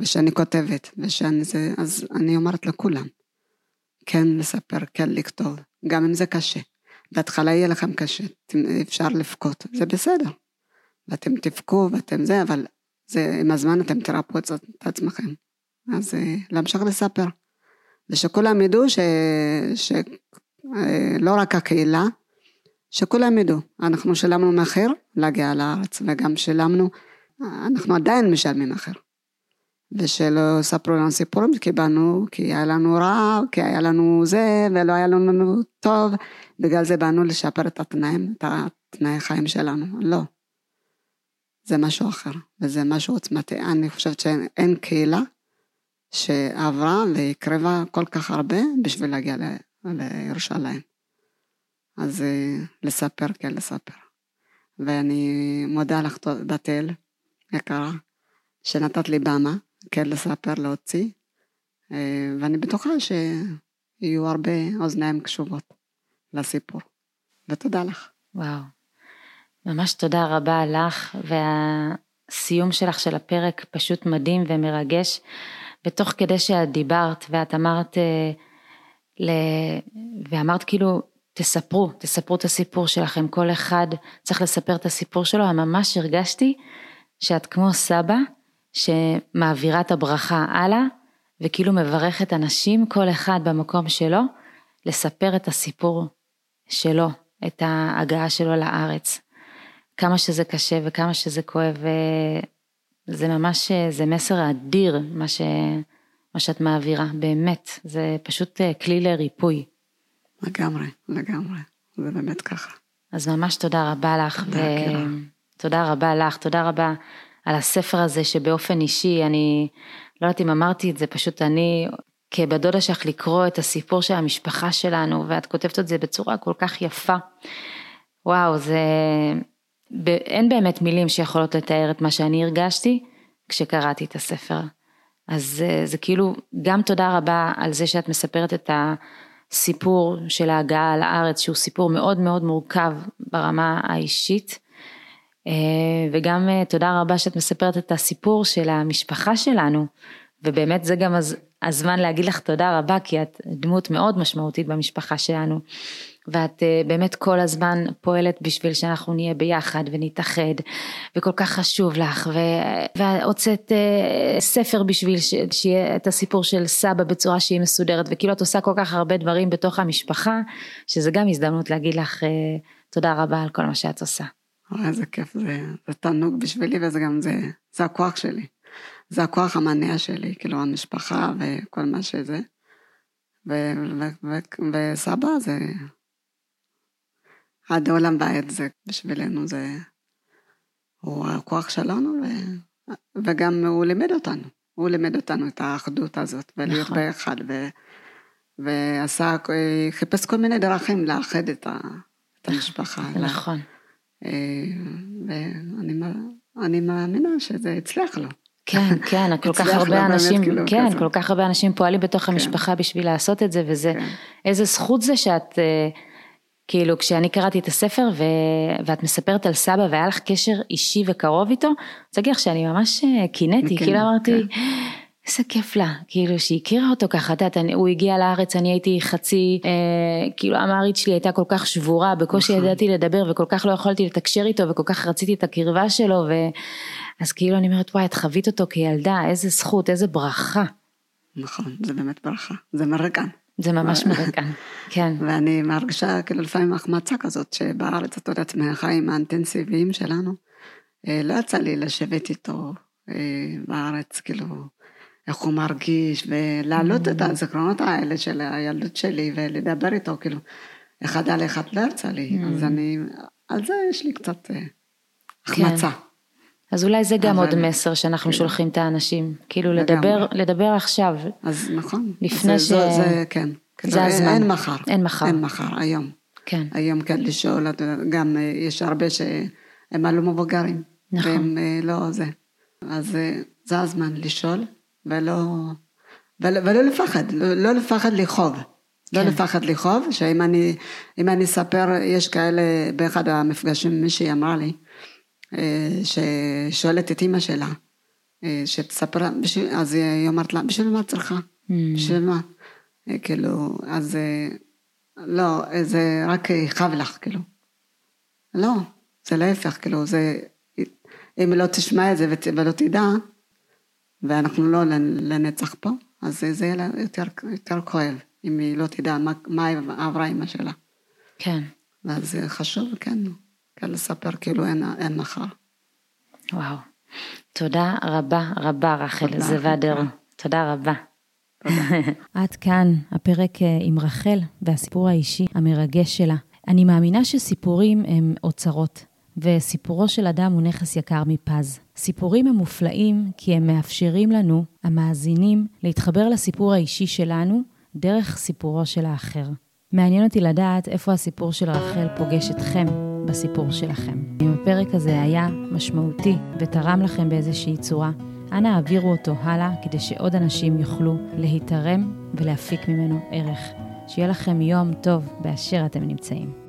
ושאני כותבת, ושאני זה, אז אני אומרת לכולם, כן לספר, כן לכתוב, גם אם זה קשה. בהתחלה יהיה לכם קשה, אפשר לבכות, זה בסדר. ואתם תבכו ואתם זה, אבל זה, עם הזמן אתם תרפאו את עצמכם. אז אה, להמשיך לספר. ושכולם ידעו ש... שלא אה, רק הקהילה, שכולם ידעו, אנחנו שילמנו מחיר להגיע לארץ, וגם שילמנו, אנחנו עדיין משלמים מחיר. ושלא יספרו לנו סיפורים, כי באנו, כי היה לנו רע, כי היה לנו זה, ולא היה לנו טוב, בגלל זה באנו לשפר את התנאים, את התנאי החיים שלנו, לא. זה משהו אחר, וזה משהו עוצמתי, אני חושבת שאין קהילה שעברה והקרבה כל כך הרבה בשביל להגיע לירושלים. אז אה, לספר, כן לספר. ואני מודה לך, בתל, יקרה, שנתת לי במה, כן לספר, להוציא, אה, ואני בטוחה שיהיו הרבה אוזניים קשובות לסיפור. ותודה לך.
וואו. ממש תודה רבה לך, והסיום שלך של הפרק פשוט מדהים ומרגש. ותוך כדי שאת דיברת ואת אמרת, אה, ל... ואמרת כאילו, תספרו, תספרו את הסיפור שלכם, כל אחד צריך לספר את הסיפור שלו, ממש הרגשתי שאת כמו סבא שמעבירה את הברכה הלאה, וכאילו מברכת אנשים, כל אחד במקום שלו, לספר את הסיפור שלו, את ההגעה שלו לארץ. כמה שזה קשה וכמה שזה כואב, זה ממש, זה מסר אדיר מה, ש, מה שאת מעבירה, באמת, זה פשוט אה, כלי לריפוי.
לגמרי, לגמרי, זה באמת ככה.
אז ממש תודה רבה לך, תודה, ו... תודה רבה לך, תודה רבה על הספר הזה שבאופן אישי, אני לא יודעת אם אמרתי את זה, פשוט אני כבת דודה שלך לקרוא את הסיפור של המשפחה שלנו, ואת כותבת את זה בצורה כל כך יפה. וואו, זה, אין באמת מילים שיכולות לתאר את מה שאני הרגשתי כשקראתי את הספר. אז זה, זה כאילו, גם תודה רבה על זה שאת מספרת את הסיפור של ההגעה לארץ, שהוא סיפור מאוד מאוד מורכב ברמה האישית. אה, וגם אה, תודה רבה שאת מספרת את הסיפור של המשפחה שלנו, ובאמת זה גם הזמן להגיד לך תודה רבה, כי את דמות מאוד משמעותית במשפחה שלנו. ואת אה, באמת כל הזמן פועלת בשביל שאנחנו נהיה ביחד ונתאחד וכל כך חשוב לך והוצאת אה, ספר בשביל שיהיה את הסיפור של סבא בצורה שהיא מסודרת וכאילו את עושה כל כך הרבה דברים בתוך המשפחה שזה גם הזדמנות להגיד לך תודה רבה על כל מה שאת עושה.
איזה כיף זה, זה תענוג בשבילי וזה גם זה, זה הכוח שלי, זה הכוח המניע שלי, כאילו המשפחה וכל מה שזה. וסבא זה עד עולם ועד זה בשבילנו זה, הוא הכוח שלנו ו, וגם הוא לימד אותנו, הוא לימד אותנו את האחדות הזאת ולהיות נכון. ביחד ו, ועשה, חיפש כל מיני דרכים לאחד את, ה, את המשפחה.
נכון.
לה, אה, ואני מאמינה שזה הצליח לו.
כן, כן, כל כך הרבה אנשים, כאילו כן, כזה. כל כך הרבה אנשים פועלים בתוך כן. המשפחה בשביל לעשות את זה, וזה, כן. איזה זכות זה שאת, אה, כאילו, כשאני קראתי את הספר ו, ואת מספרת על סבא והיה לך קשר אישי וקרוב איתו, אני רוצה להגיד לך שאני ממש אה, קינאתי, כאילו אמרתי, כן. איזה כיף לה, כאילו שהיא הכירה אותו ככה, את יודעת, הוא הגיע לארץ, אני הייתי חצי, אה, כאילו המערית שלי הייתה כל כך שבורה, בקושי נכון. ידעתי לדבר וכל כך לא יכולתי לתקשר איתו וכל כך רציתי את הקרבה שלו, ו... אז כאילו אני אומרת, וואי, את חווית אותו כילדה, איזה זכות, איזה ברכה.
נכון, זה באמת ברכה, זה מרגן.
זה ממש מרגן, כן.
ואני מרגישה כאילו לפעמים החמצה כזאת, שבארץ, את יודעת, מהחיים האינטנסיביים שלנו, אה, לא יצא לי לשבת איתו אה, בארץ, כאילו... איך הוא מרגיש, ולהעלות את. הזיכרונות האלה של הילדות שלי ולדבר איתו, כאילו, אחד על אחד לא יצא לי, אז mm. אני, על זה יש לי קצת אה, החמצה. כן.
אז אולי זה גם. עוד מסר שאנחנו כן. שולחים את האנשים, כאילו לדבר, לדבר עכשיו.
אז נכון.
לפני
ש... זה, זה כן.
זה הזמן.
אין מחר.
אין מחר.
אין מחר, היום.
כן.
היום כן לשאול, גם אה, יש הרבה שהם עלו מבוגרים. נכון. והם אה, לא זה. אז זה הזמן לשאול. ולא, ולא, ולא לפחד, לא, לא לפחד לכאוב. לא כן. לא לפחד לכאוב, שאם אני, אם אני אספר, יש כאלה, באחד המפגשים מישהי אמרה לי, אה, ששואלת את אימא שלה, אה, שתספר, בשביל, אז היא אומרת לה, בשביל מה את צריכה? Mm. בשביל מה? אה, כאילו, אז לא, זה רק יכאב לך, כאילו. לא, זה להפך, כאילו, זה, אם לא תשמע את זה ולא תדע, ואנחנו לא לנצח פה, אז זה יהיה לה יותר, יותר כואב, אם היא לא תדע מה, מה עברה אימא שלה.
כן.
ואז זה חשוב, כן, כן לספר כאילו אין, אין מחר.
וואו. תודה רבה רבה רחל זוואדר. תודה רבה. עד כאן הפרק אה, עם רחל והסיפור האישי המרגש שלה. אני מאמינה שסיפורים הם אוצרות. וסיפורו של אדם הוא נכס יקר מפז. סיפורים הם מופלאים כי הם מאפשרים לנו, המאזינים, להתחבר לסיפור האישי שלנו דרך סיפורו של האחר. מעניין אותי לדעת איפה הסיפור של רחל פוגש אתכם בסיפור שלכם. אם הפרק הזה היה משמעותי ותרם לכם באיזושהי צורה, אנא העבירו אותו הלאה כדי שעוד אנשים יוכלו להיתרם ולהפיק ממנו ערך. שיהיה לכם יום טוב באשר אתם נמצאים.